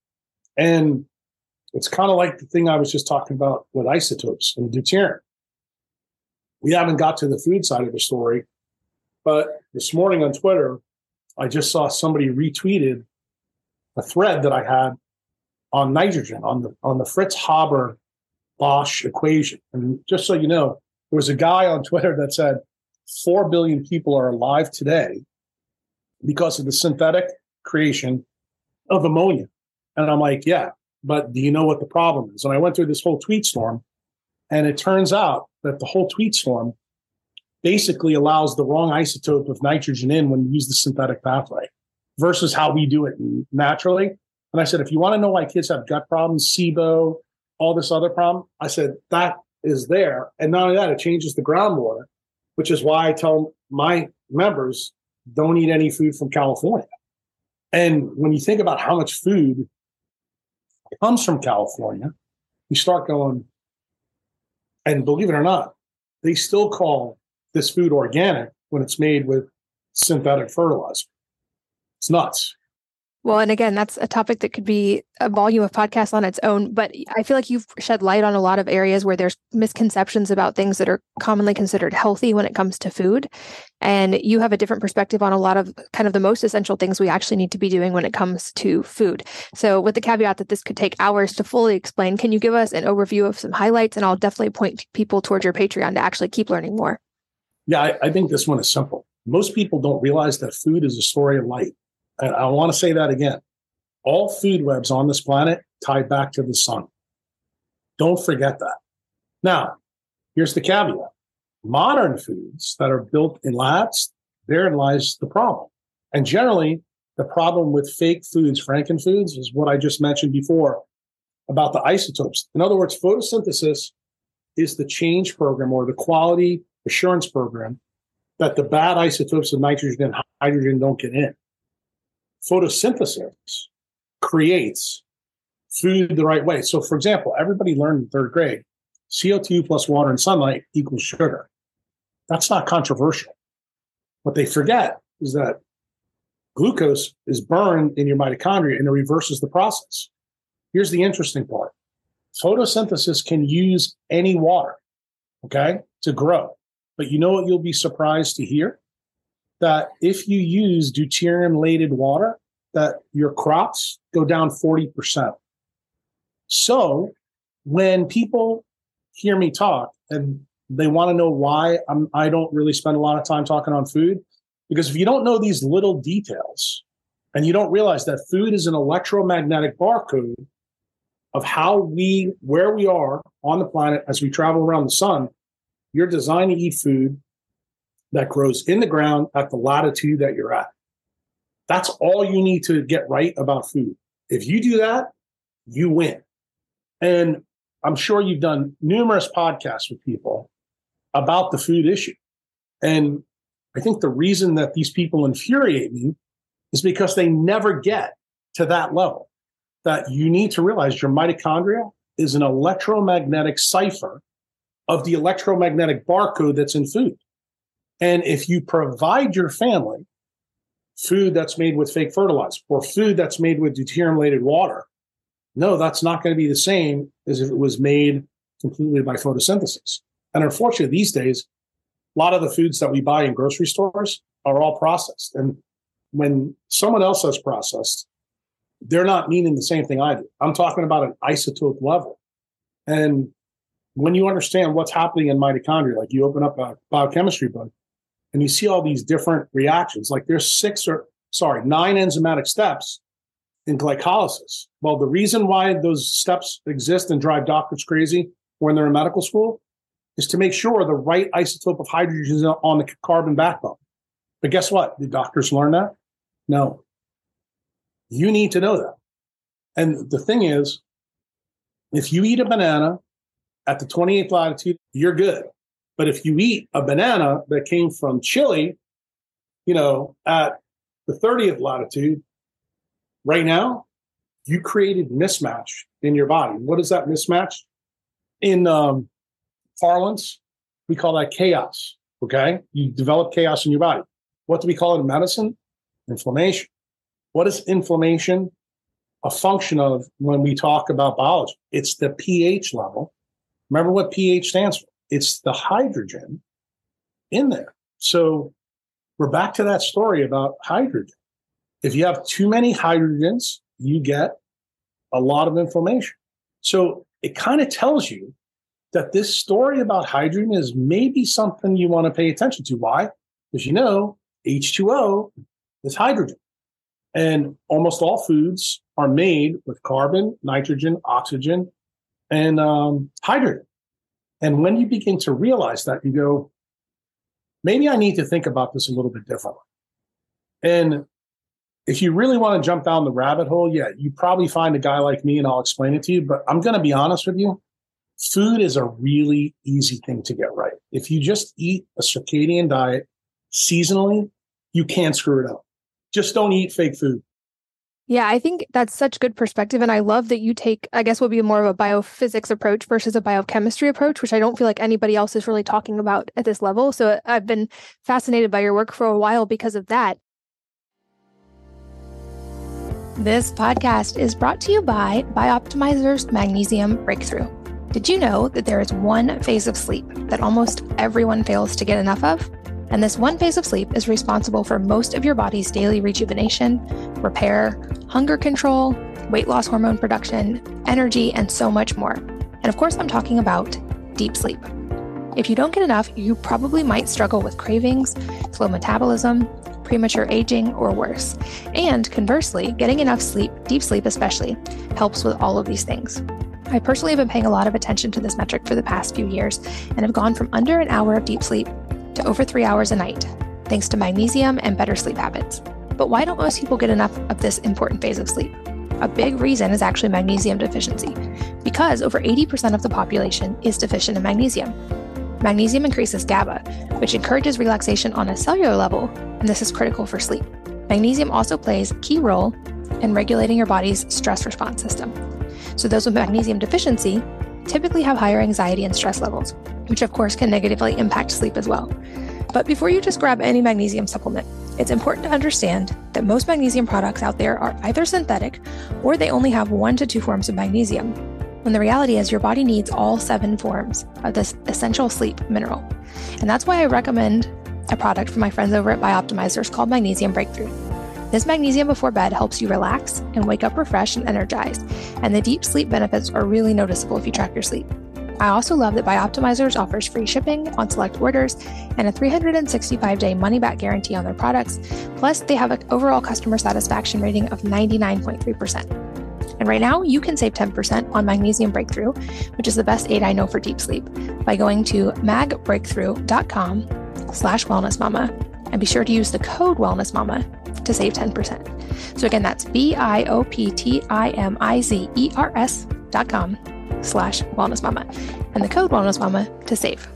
And it's kind of like the thing I was just talking about with isotopes and deuterium. We haven't got to the food side of the story, but this morning on Twitter, I just saw somebody retweeted a thread that I had on nitrogen on the on the Fritz Haber Bosch equation. And just so you know, there was a guy on Twitter that said four billion people are alive today because of the synthetic creation of ammonia. And I'm like, yeah, but do you know what the problem is? And I went through this whole tweet storm, and it turns out that the whole tweet storm basically allows the wrong isotope of nitrogen in when you use the synthetic pathway versus how we do it naturally. And I said, if you want to know why kids have gut problems, SIBO, all this other problem, I said, that is there. And not only that, it changes the groundwater, which is why I tell my members don't eat any food from California. And when you think about how much food comes from California, you start going, and believe it or not, they still call this food organic when it's made with synthetic fertilizer. It's nuts. Well, and again, that's a topic that could be a volume of podcasts on its own. But I feel like you've shed light on a lot of areas where there's misconceptions about things that are commonly considered healthy when it comes to food. And you have a different perspective on a lot of kind of the most essential things we actually need to be doing when it comes to food. So, with the caveat that this could take hours to fully explain, can you give us an overview of some highlights? And I'll definitely point people towards your Patreon to actually keep learning more. Yeah, I, I think this one is simple. Most people don't realize that food is a story of light and I want to say that again. All food webs on this planet tie back to the sun. Don't forget that. Now, here's the caveat. Modern foods that are built in labs, therein lies the problem. And generally, the problem with fake foods, frankenfoods, is what I just mentioned before about the isotopes. In other words, photosynthesis is the change program or the quality assurance program that the bad isotopes of nitrogen and hydrogen don't get in photosynthesis creates food the right way. So, for example, everybody learned in third grade CO2 plus water and sunlight equals sugar. That's not controversial. What they forget is that glucose is burned in your mitochondria and it reverses the process. Here's the interesting part photosynthesis can use any water, okay, to grow. But you know what you'll be surprised to hear? That if you use deuterium laden water, that your crops go down 40%. So when people hear me talk and they want to know why I'm, I don't really spend a lot of time talking on food, because if you don't know these little details and you don't realize that food is an electromagnetic barcode of how we, where we are on the planet as we travel around the sun, you're designed to eat food that grows in the ground at the latitude that you're at. That's all you need to get right about food. If you do that, you win. And I'm sure you've done numerous podcasts with people about the food issue. And I think the reason that these people infuriate me is because they never get to that level. That you need to realize your mitochondria is an electromagnetic cipher of the electromagnetic barcode that's in food. And if you provide your family food that's made with fake fertilizer or food that's made with deuterium water, no, that's not going to be the same as if it was made completely by photosynthesis. And unfortunately, these days, a lot of the foods that we buy in grocery stores are all processed. And when someone else has processed, they're not meaning the same thing I do. I'm talking about an isotope level. And when you understand what's happening in mitochondria, like you open up a biochemistry book and you see all these different reactions, like there's six or sorry, nine enzymatic steps in glycolysis. Well, the reason why those steps exist and drive doctors crazy when they're in medical school is to make sure the right isotope of hydrogen is on the carbon backbone. But guess what? Did doctors learn that? No. You need to know that. And the thing is, if you eat a banana at the 28th latitude, you're good. But if you eat a banana that came from Chile, you know, at the 30th latitude, right now, you created mismatch in your body. What is that mismatch? In um, parlance, we call that chaos. Okay. You develop chaos in your body. What do we call it in medicine? Inflammation. What is inflammation? A function of when we talk about biology, it's the pH level. Remember what pH stands for? It's the hydrogen in there. So we're back to that story about hydrogen. If you have too many hydrogens, you get a lot of inflammation. So it kind of tells you that this story about hydrogen is maybe something you want to pay attention to. Why? Because you know, H2O is hydrogen. And almost all foods are made with carbon, nitrogen, oxygen, and um, hydrogen. And when you begin to realize that, you go, maybe I need to think about this a little bit differently. And if you really want to jump down the rabbit hole, yeah, you probably find a guy like me and I'll explain it to you. But I'm going to be honest with you food is a really easy thing to get right. If you just eat a circadian diet seasonally, you can't screw it up. Just don't eat fake food. Yeah, I think that's such good perspective. And I love that you take, I guess, would be more of a biophysics approach versus a biochemistry approach, which I don't feel like anybody else is really talking about at this level. So uh, I've been fascinated by your work for a while because of that. This podcast is brought to you by Bioptimizer's Magnesium Breakthrough. Did you know that there is one phase of sleep that almost everyone fails to get enough of? And this one phase of sleep is responsible for most of your body's daily rejuvenation, repair, hunger control, weight loss hormone production, energy, and so much more. And of course, I'm talking about deep sleep. If you don't get enough, you probably might struggle with cravings, slow metabolism, premature aging, or worse. And conversely, getting enough sleep, deep sleep especially, helps with all of these things. I personally have been paying a lot of attention to this metric for the past few years and have gone from under an hour of deep sleep to over three hours a night, thanks to magnesium and better sleep habits. But why don't most people get enough of this important phase of sleep? A big reason is actually magnesium deficiency, because over 80% of the population is deficient in magnesium. Magnesium increases GABA, which encourages relaxation on a cellular level, and this is critical for sleep. Magnesium also plays a key role in regulating your body's stress response system. So, those with magnesium deficiency typically have higher anxiety and stress levels, which of course can negatively impact sleep as well. But before you just grab any magnesium supplement, it's important to understand that most magnesium products out there are either synthetic or they only have one to two forms of magnesium, when the reality is your body needs all seven forms of this essential sleep mineral. And that's why I recommend a product from my friends over at Bioptimizers called Magnesium Breakthrough. This magnesium before bed helps you relax and wake up refreshed and energized, and the deep sleep benefits are really noticeable if you track your sleep. I also love that Bioptimizers offers free shipping on select orders and a 365 day money back guarantee on their products. Plus, they have an overall customer satisfaction rating of 99.3%. And right now, you can save 10% on Magnesium Breakthrough, which is the best aid I know for deep sleep, by going to magbreakthrough.com slash wellness mama and be sure to use the code wellness mama to save 10%. So again, that's B-I-O-P-T-I-M-I-Z-E-R-S dot com slash Wellnesse mama and the code wellness mama to save.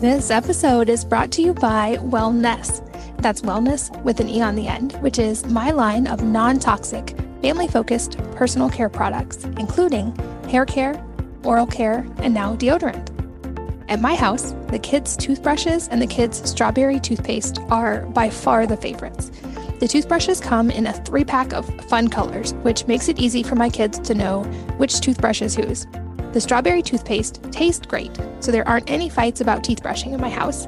This episode is brought to you by Wellnesse. That's wellness with an E on the end, which is my line of non toxic, family focused personal care products, including hair care, oral care, and now deodorant. At my house, the kids' toothbrushes and the kids' strawberry toothpaste are by far the favorites. The toothbrushes come in a three pack of fun colors, which makes it easy for my kids to know which toothbrush is whose. The strawberry toothpaste tastes great, so there aren't any fights about teeth brushing in my house.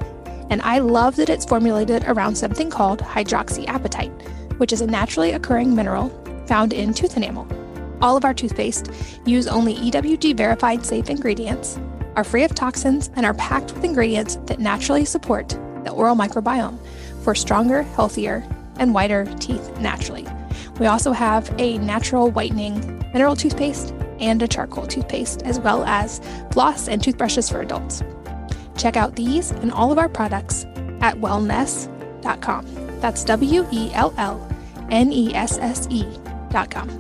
And I love that it's formulated around something called hydroxyapatite, which is a naturally occurring mineral found in tooth enamel. All of our toothpaste use only EWG verified safe ingredients, are free of toxins, and are packed with ingredients that naturally support the oral microbiome for stronger, healthier, and whiter teeth naturally. We also have a natural whitening mineral toothpaste and a charcoal toothpaste, as well as floss and toothbrushes for adults. Check out these and all of our products at wellnesse.com. That's W E L L N E S S E.com.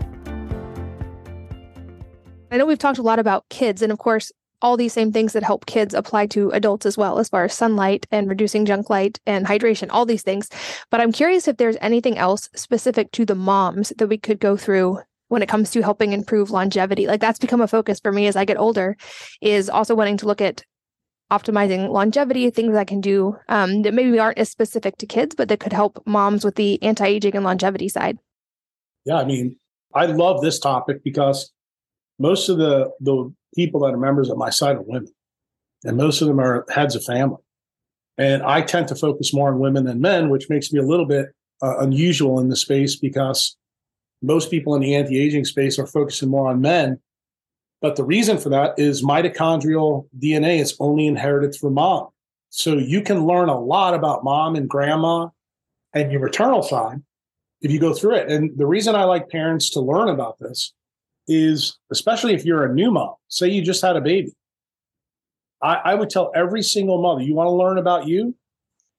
I know we've talked a lot about kids, and of course, all these same things that help kids apply to adults as well, as far as sunlight and reducing junk light and hydration, all these things. But I'm curious if there's anything else specific to the moms that we could go through when it comes to helping improve longevity. Like that's become a focus for me as I get older, is also wanting to look at optimizing longevity, things I can do um, that maybe aren't as specific to kids, but that could help moms with the anti aging and longevity side. Yeah, I mean, I love this topic because most of the the people that are members of my site are women, and most of them are heads of family. And I tend to focus more on women than men, which makes me a little bit uh, unusual in the space because most people in the anti-aging space are focusing more on men. But the reason for that is mitochondrial DNA is only inherited through mom. So you can learn a lot about mom and grandma and your maternal side if you go through it. And the reason I like parents to learn about this is, especially if you're a new mom, say you just had a baby. I, I would tell every single mother, you want to learn about you?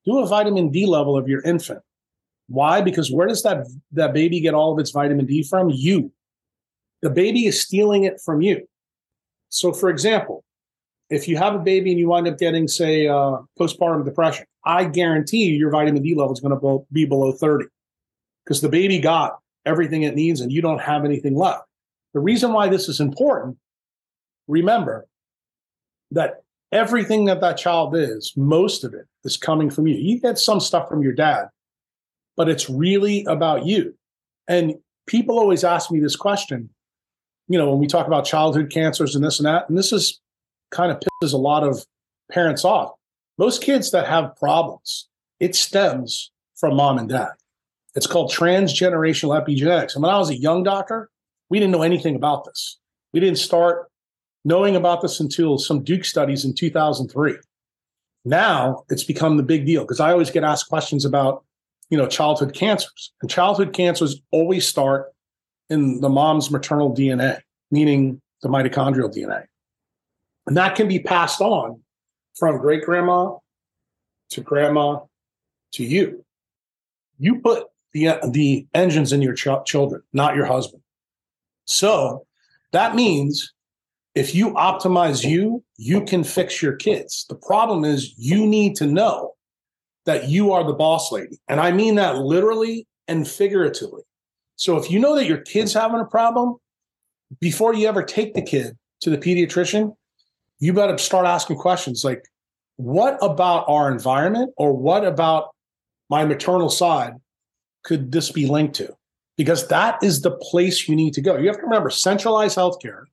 Do a vitamin D level of your infant. Why? Because where does that that baby get all of its vitamin D from? You. The baby is stealing it from you. So, for example, if you have a baby and you wind up getting, say, uh, postpartum depression, I guarantee you your vitamin D level is going to be below 30 because the baby got everything it needs and you don't have anything left. The reason why this is important, remember that everything that that child is, most of it is coming from you. You get some stuff from your dad, but it's really about you. And people always ask me this question, you know, when we talk about childhood cancers and this and that, and this is kind of pisses a lot of parents off. Most kids that have problems, it stems from mom and dad. It's called transgenerational epigenetics. And when I was a young doctor, we didn't know anything about this. We didn't start knowing about this until some Duke studies in 2003. Now it's become the big deal because I always get asked questions about you know, childhood cancers. And childhood cancers always start in the mom's maternal DNA, meaning the mitochondrial DNA. And that can be passed on from great grandma to grandma to you. You put the, the engines in your ch- children, not your husband. So that means if you optimize you, you can fix your kids. The problem is you need to know that you are the boss lady. And I mean that literally and figuratively. So if you know that your kid's having a problem, before you ever take the kid to the pediatrician, you better start asking questions like, what about our environment or what about my maternal side could this be linked to? Because that is the place you need to go. You have to remember centralized healthcare,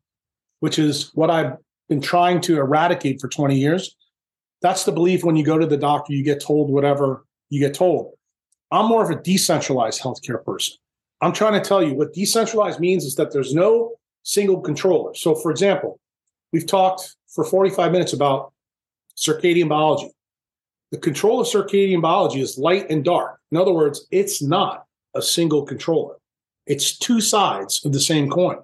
which is what I've been trying to eradicate for 20 years, that's the belief when you go to the doctor, you get told whatever you get told. I'm more of a decentralized healthcare person. I'm trying to tell you what decentralized means is that there's no single controller. So, for example, we've talked for 45 minutes about circadian biology. The control of circadian biology is light and dark. In other words, it's not a single controller, it's two sides of the same coin.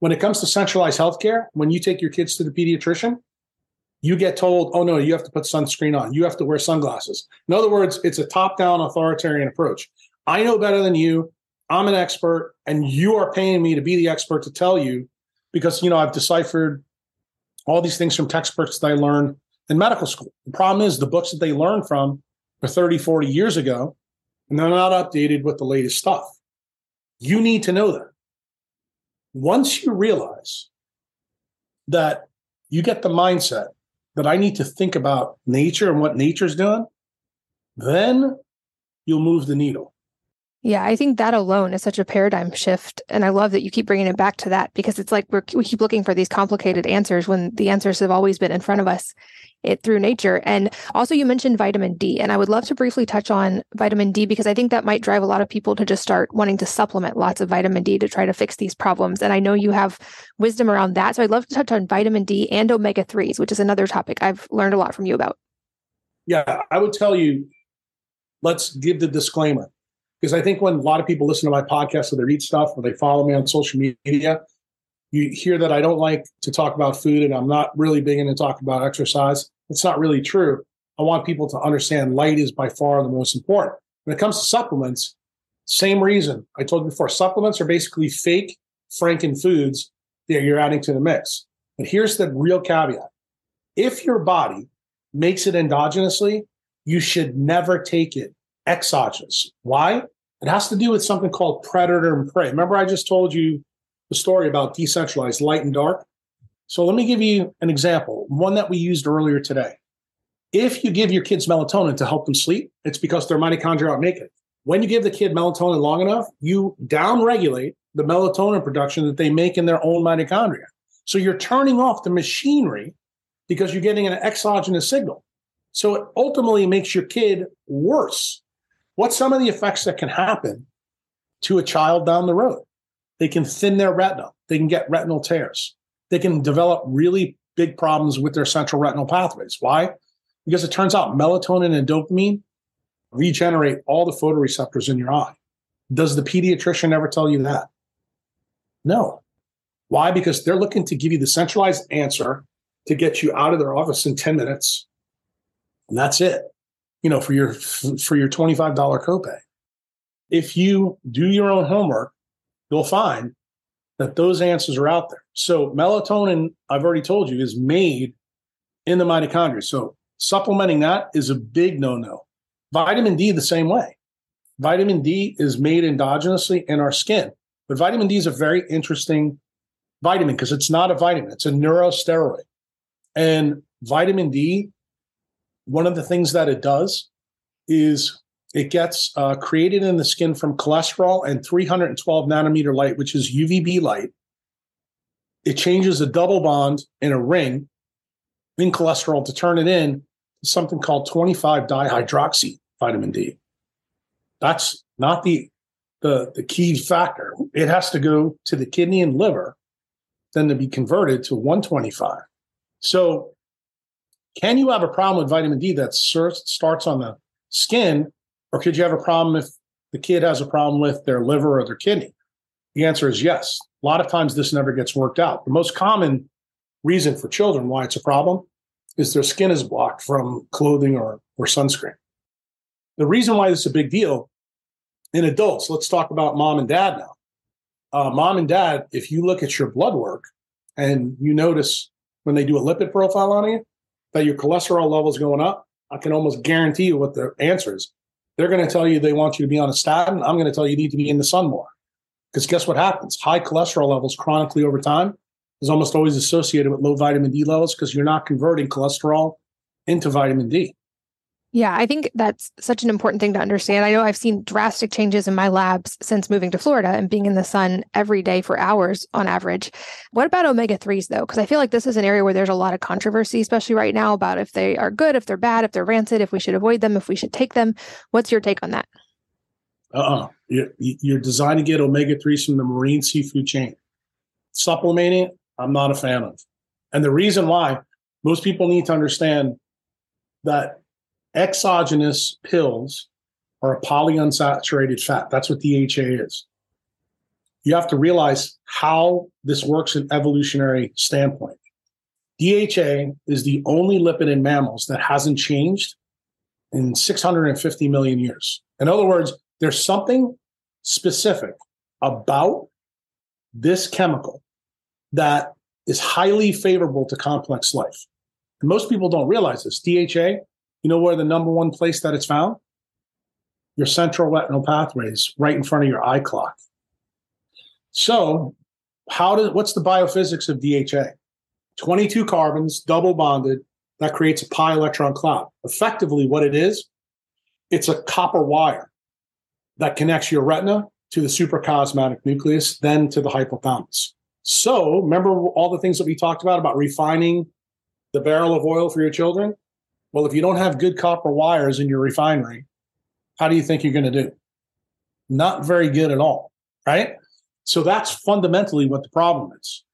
When it comes to centralized healthcare, when you take your kids to the pediatrician, you get told, oh no, you have to put sunscreen on, you have to wear sunglasses. In other words, it's a top down authoritarian approach. I know better than you. I'm an expert, and you are paying me to be the expert to tell you because you know I've deciphered all these things from textbooks that I learned in medical school. The problem is the books that they learned from are 30, 40 years ago, and they're not updated with the latest stuff. You need to know that. Once you realize that you get the mindset that I need to think about nature and what nature's doing, then you'll move the needle. Yeah, I think that alone is such a paradigm shift. And I love that you keep bringing it back to that because it's like we keep looking for these complicated answers when the answers have always been in front of us it through nature. And also, you mentioned vitamin D. And I would love to briefly touch on vitamin D because I think that might drive a lot of people to just start wanting to supplement lots of vitamin D to try to fix these problems. And I know you have wisdom around that. So I'd love to touch on vitamin D and omega 3s, which is another topic I've learned a lot from you about. Yeah, I would tell you, let's give the disclaimer because I think when a lot of people listen to my podcast or they read stuff or they follow me on social media, you hear that I don't like to talk about food and I'm not really big into talking about exercise. It's not really true. I want people to understand light is by far the most important. When it comes to supplements, same reason. I told you before, supplements are basically fake Franken foods that you're adding to the mix. But here's the real caveat. If your body makes it endogenously, you should never take it exogenous. Why? It has to do with something called predator and prey. Remember, I just told you the story about decentralized light and dark? So let me give you an example, one that we used earlier today. If you give your kids melatonin to help them sleep, it's because their mitochondria aren't making it. When you give the kid melatonin long enough, you downregulate the melatonin production that they make in their own mitochondria. So you're turning off the machinery because you're getting an exogenous signal. So it ultimately makes your kid worse What's some of the effects that can happen to a child down the road? They can thin their retina. They can get retinal tears. They can develop really big problems with their central retinal pathways. Why? Because it turns out melatonin and dopamine regenerate all the photoreceptors in your eye. Does the pediatrician ever tell you that? No. Why? Because they're looking to give you the centralized answer to get you out of their office in 10 minutes. And that's it you know, for your for your $25 copay. If you do your own homework, you'll find that those answers are out there. So melatonin, I've already told you, is made in the mitochondria. So supplementing that is a big no-no. Vitamin D the same way. Vitamin D is made endogenously in our skin. But vitamin D is a very interesting vitamin because it's not a vitamin, it's a neurosteroid. And vitamin D one of the things that it does is it gets uh, created in the skin from cholesterol and 312 nanometer light, which is UVB light. It changes a double bond in a ring in cholesterol to turn it in to something called 25 dihydroxy vitamin D. That's not the, the, the key factor. It has to go to the kidney and liver, then to be converted to 125. So can you have a problem with vitamin D that starts on the skin, or could you have a problem if the kid has a problem with their liver or their kidney? The answer is yes. A lot of times this never gets worked out. The most common reason for children why it's a problem is their skin is blocked from clothing or, or sunscreen. The reason why this is a big deal in adults, let's talk about mom and dad now. Uh, mom and dad, if you look at your blood work and you notice when they do a lipid profile on you, that your cholesterol levels going up, I can almost guarantee you what the answer is. They're going to tell you they want you to be on a statin. I'm going to tell you you need to be in the sun more. Because guess what happens? High cholesterol levels chronically over time is almost always associated with low vitamin D levels because you're not converting cholesterol into vitamin D. Yeah, I think that's such an important thing to understand. I know I've seen drastic changes in my labs since moving to Florida and being in the sun every day for hours on average. What about omega 3s though? Because I feel like this is an area where there's a lot of controversy, especially right now, about if they are good, if they're bad, if they're rancid, if we should avoid them, if we should take them. What's your take on that? Uh uh-uh. uh. You're, designed to get omega 3s from the marine seafood chain. Supplementing, I'm not a fan of. And the reason why most people need to understand that exogenous pills are a polyunsaturated fat. That's what DHA is. You have to realize how this works in evolutionary standpoint. DHA is the only lipid in mammals that hasn't changed in 650 million years. In other words, there's something specific about this chemical that is highly favorable to complex life. And most people don't realize this. DHA, you know where the number one place that it's found? Your central retinal pathways, right in front of your eye clock. So, how does what's the biophysics of DHA? 22 carbons, double bonded, that creates a pi electron cloud. Effectively, what it is, it's a copper wire that connects your retina to the suprachiasmatic nucleus, then to the hypothalamus. So, remember all the things that we talked about about refining the barrel of oil for your children? Well, if you don't have good copper wires in your refinery, how do you think you're going to do? Not very good at all, right? So that's fundamentally what the problem is.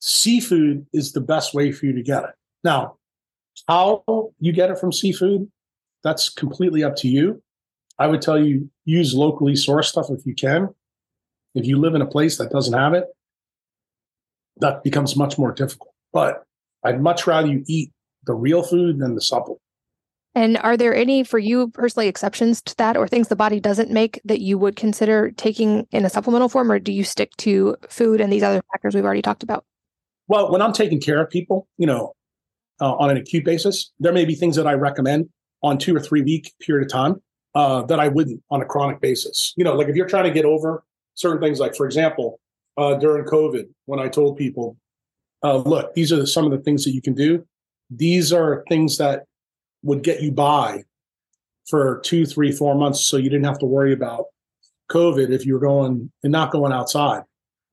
Seafood is the best way for you to get it. Now, how you get it from seafood, that's completely up to you. I would tell you use locally sourced stuff if you can. If you live in a place that doesn't have it, that becomes much more difficult. But I'd much rather you eat the real food than the supplement. And are there any, for you personally, exceptions to that or things the body doesn't make that you would consider taking in a supplemental form, or do you stick to food and these other factors we've already talked about? Well, when I'm taking care of people, you know, uh, on an acute basis, there may be things that I recommend on two or three week period of time uh, that I wouldn't on a chronic basis. You know, like if you're trying to get over certain things, like for example, uh, during COVID, when I told people, uh, look, these are some of the things that you can do. These are things that would get you by for two, three, four months, so you didn't have to worry about COVID if you were going and not going outside.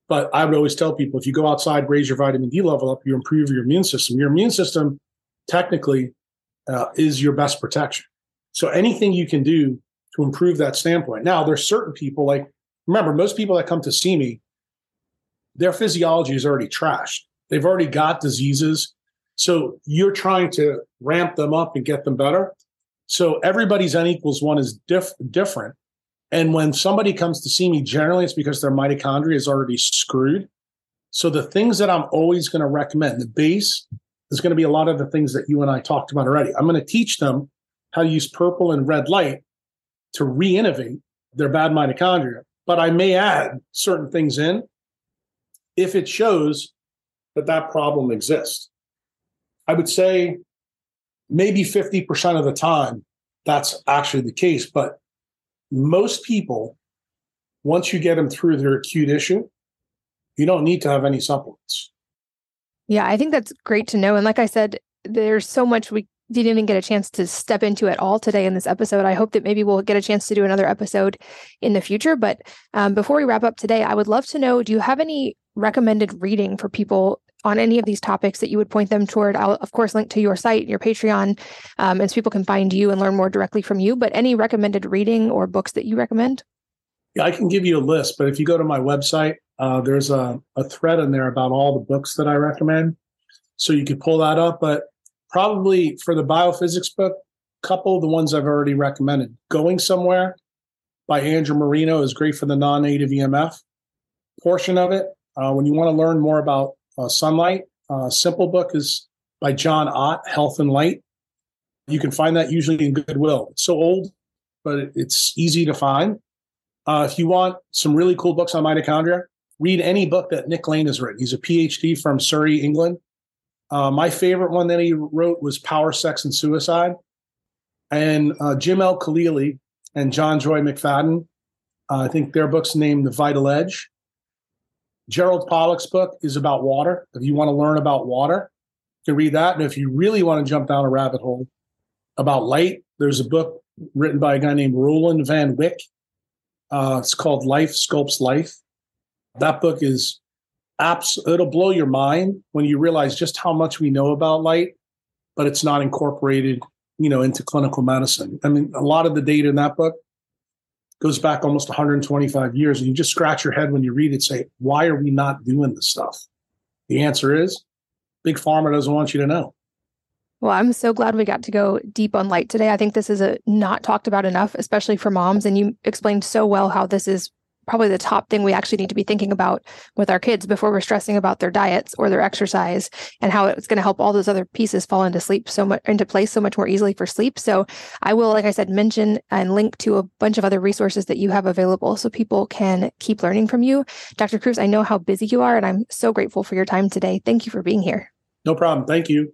But I would always tell people if you go outside, raise your vitamin D level up, you improve your immune system. Your immune system technically uh, is your best protection. So anything you can do to improve that standpoint. Now, there's certain people like remember most people that come to see me, their physiology is already trashed. They've already got diseases. So you're trying to ramp them up and get them better. So everybody's N equals one is diff- different. And when somebody comes to see me, generally it's because their mitochondria is already screwed. So the things that I'm always going to recommend, the base is going to be a lot of the things that you and I talked about already. I'm going to teach them how to use purple and red light to re-innovate their bad mitochondria. But I may add certain things in if it shows that that problem exists. I would say maybe 50% of the time that's actually the case. But most people, once you get them through their acute issue, you don't need to have any supplements. Yeah, I think that's great to know. And like I said, there's so much we didn't even get a chance to step into at all today in this episode. I hope that maybe we'll get a chance to do another episode in the future. But um, before we wrap up today, I would love to know do you have any recommended reading for people on any of these topics that you would point them toward? I'll, of course, link to your site, your Patreon, um, and so people can find you and learn more directly from you. But any recommended reading or books that you recommend? Yeah, I can give you a list, but if you go to my website, uh, there's a, a thread in there about all the books that I recommend. So you could pull that up. But probably for the biophysics book, couple of the ones I've already recommended. Going Somewhere by Andrew Marino is great for the non native EMF portion of it. Uh, when you want to learn more about uh, sunlight, uh, simple book is by John Ott, Health and Light. You can find that usually in Goodwill. It's so old, but it's easy to find. Uh, if you want some really cool books on mitochondria, read any book that Nick Lane has written. He's a PhD from Surrey, England. Uh, my favorite one that he wrote was Power, Sex, and Suicide. And uh, Jim Al-Khalili and Johnjoe McFadden, uh, I think their book's named The Vital Edge. Gerald Pollack's book is about water. If you want to learn about water, you can read that. And if you really want to jump down a rabbit hole about light, there's a book written by a guy named Roeland Van Wijk. Uh, it's called Life Sculpts Life. That book is it'll blow your mind when you realize just how much we know about light but it's not incorporated you know into clinical medicine i mean a lot of the data in that book goes back almost 125 years and you just scratch your head when you read it say why are we not doing this stuff the answer is big pharma doesn't want you to know well, I'm so glad we got to go deep on light today. I think this is a not talked about enough, especially for moms. And you explained so well how this is probably the top thing we actually need to be thinking about with our kids before we're stressing about their diets or their exercise and how it's going to help all those other pieces fall into sleep so much into place so much more easily for sleep. So I will, like I said, mention and link to a bunch of other resources that you have available so people can keep learning from you. Dr. Kruse I know how busy you are, and I'm so grateful for your time today. Thank you for being here. No problem. Thank you.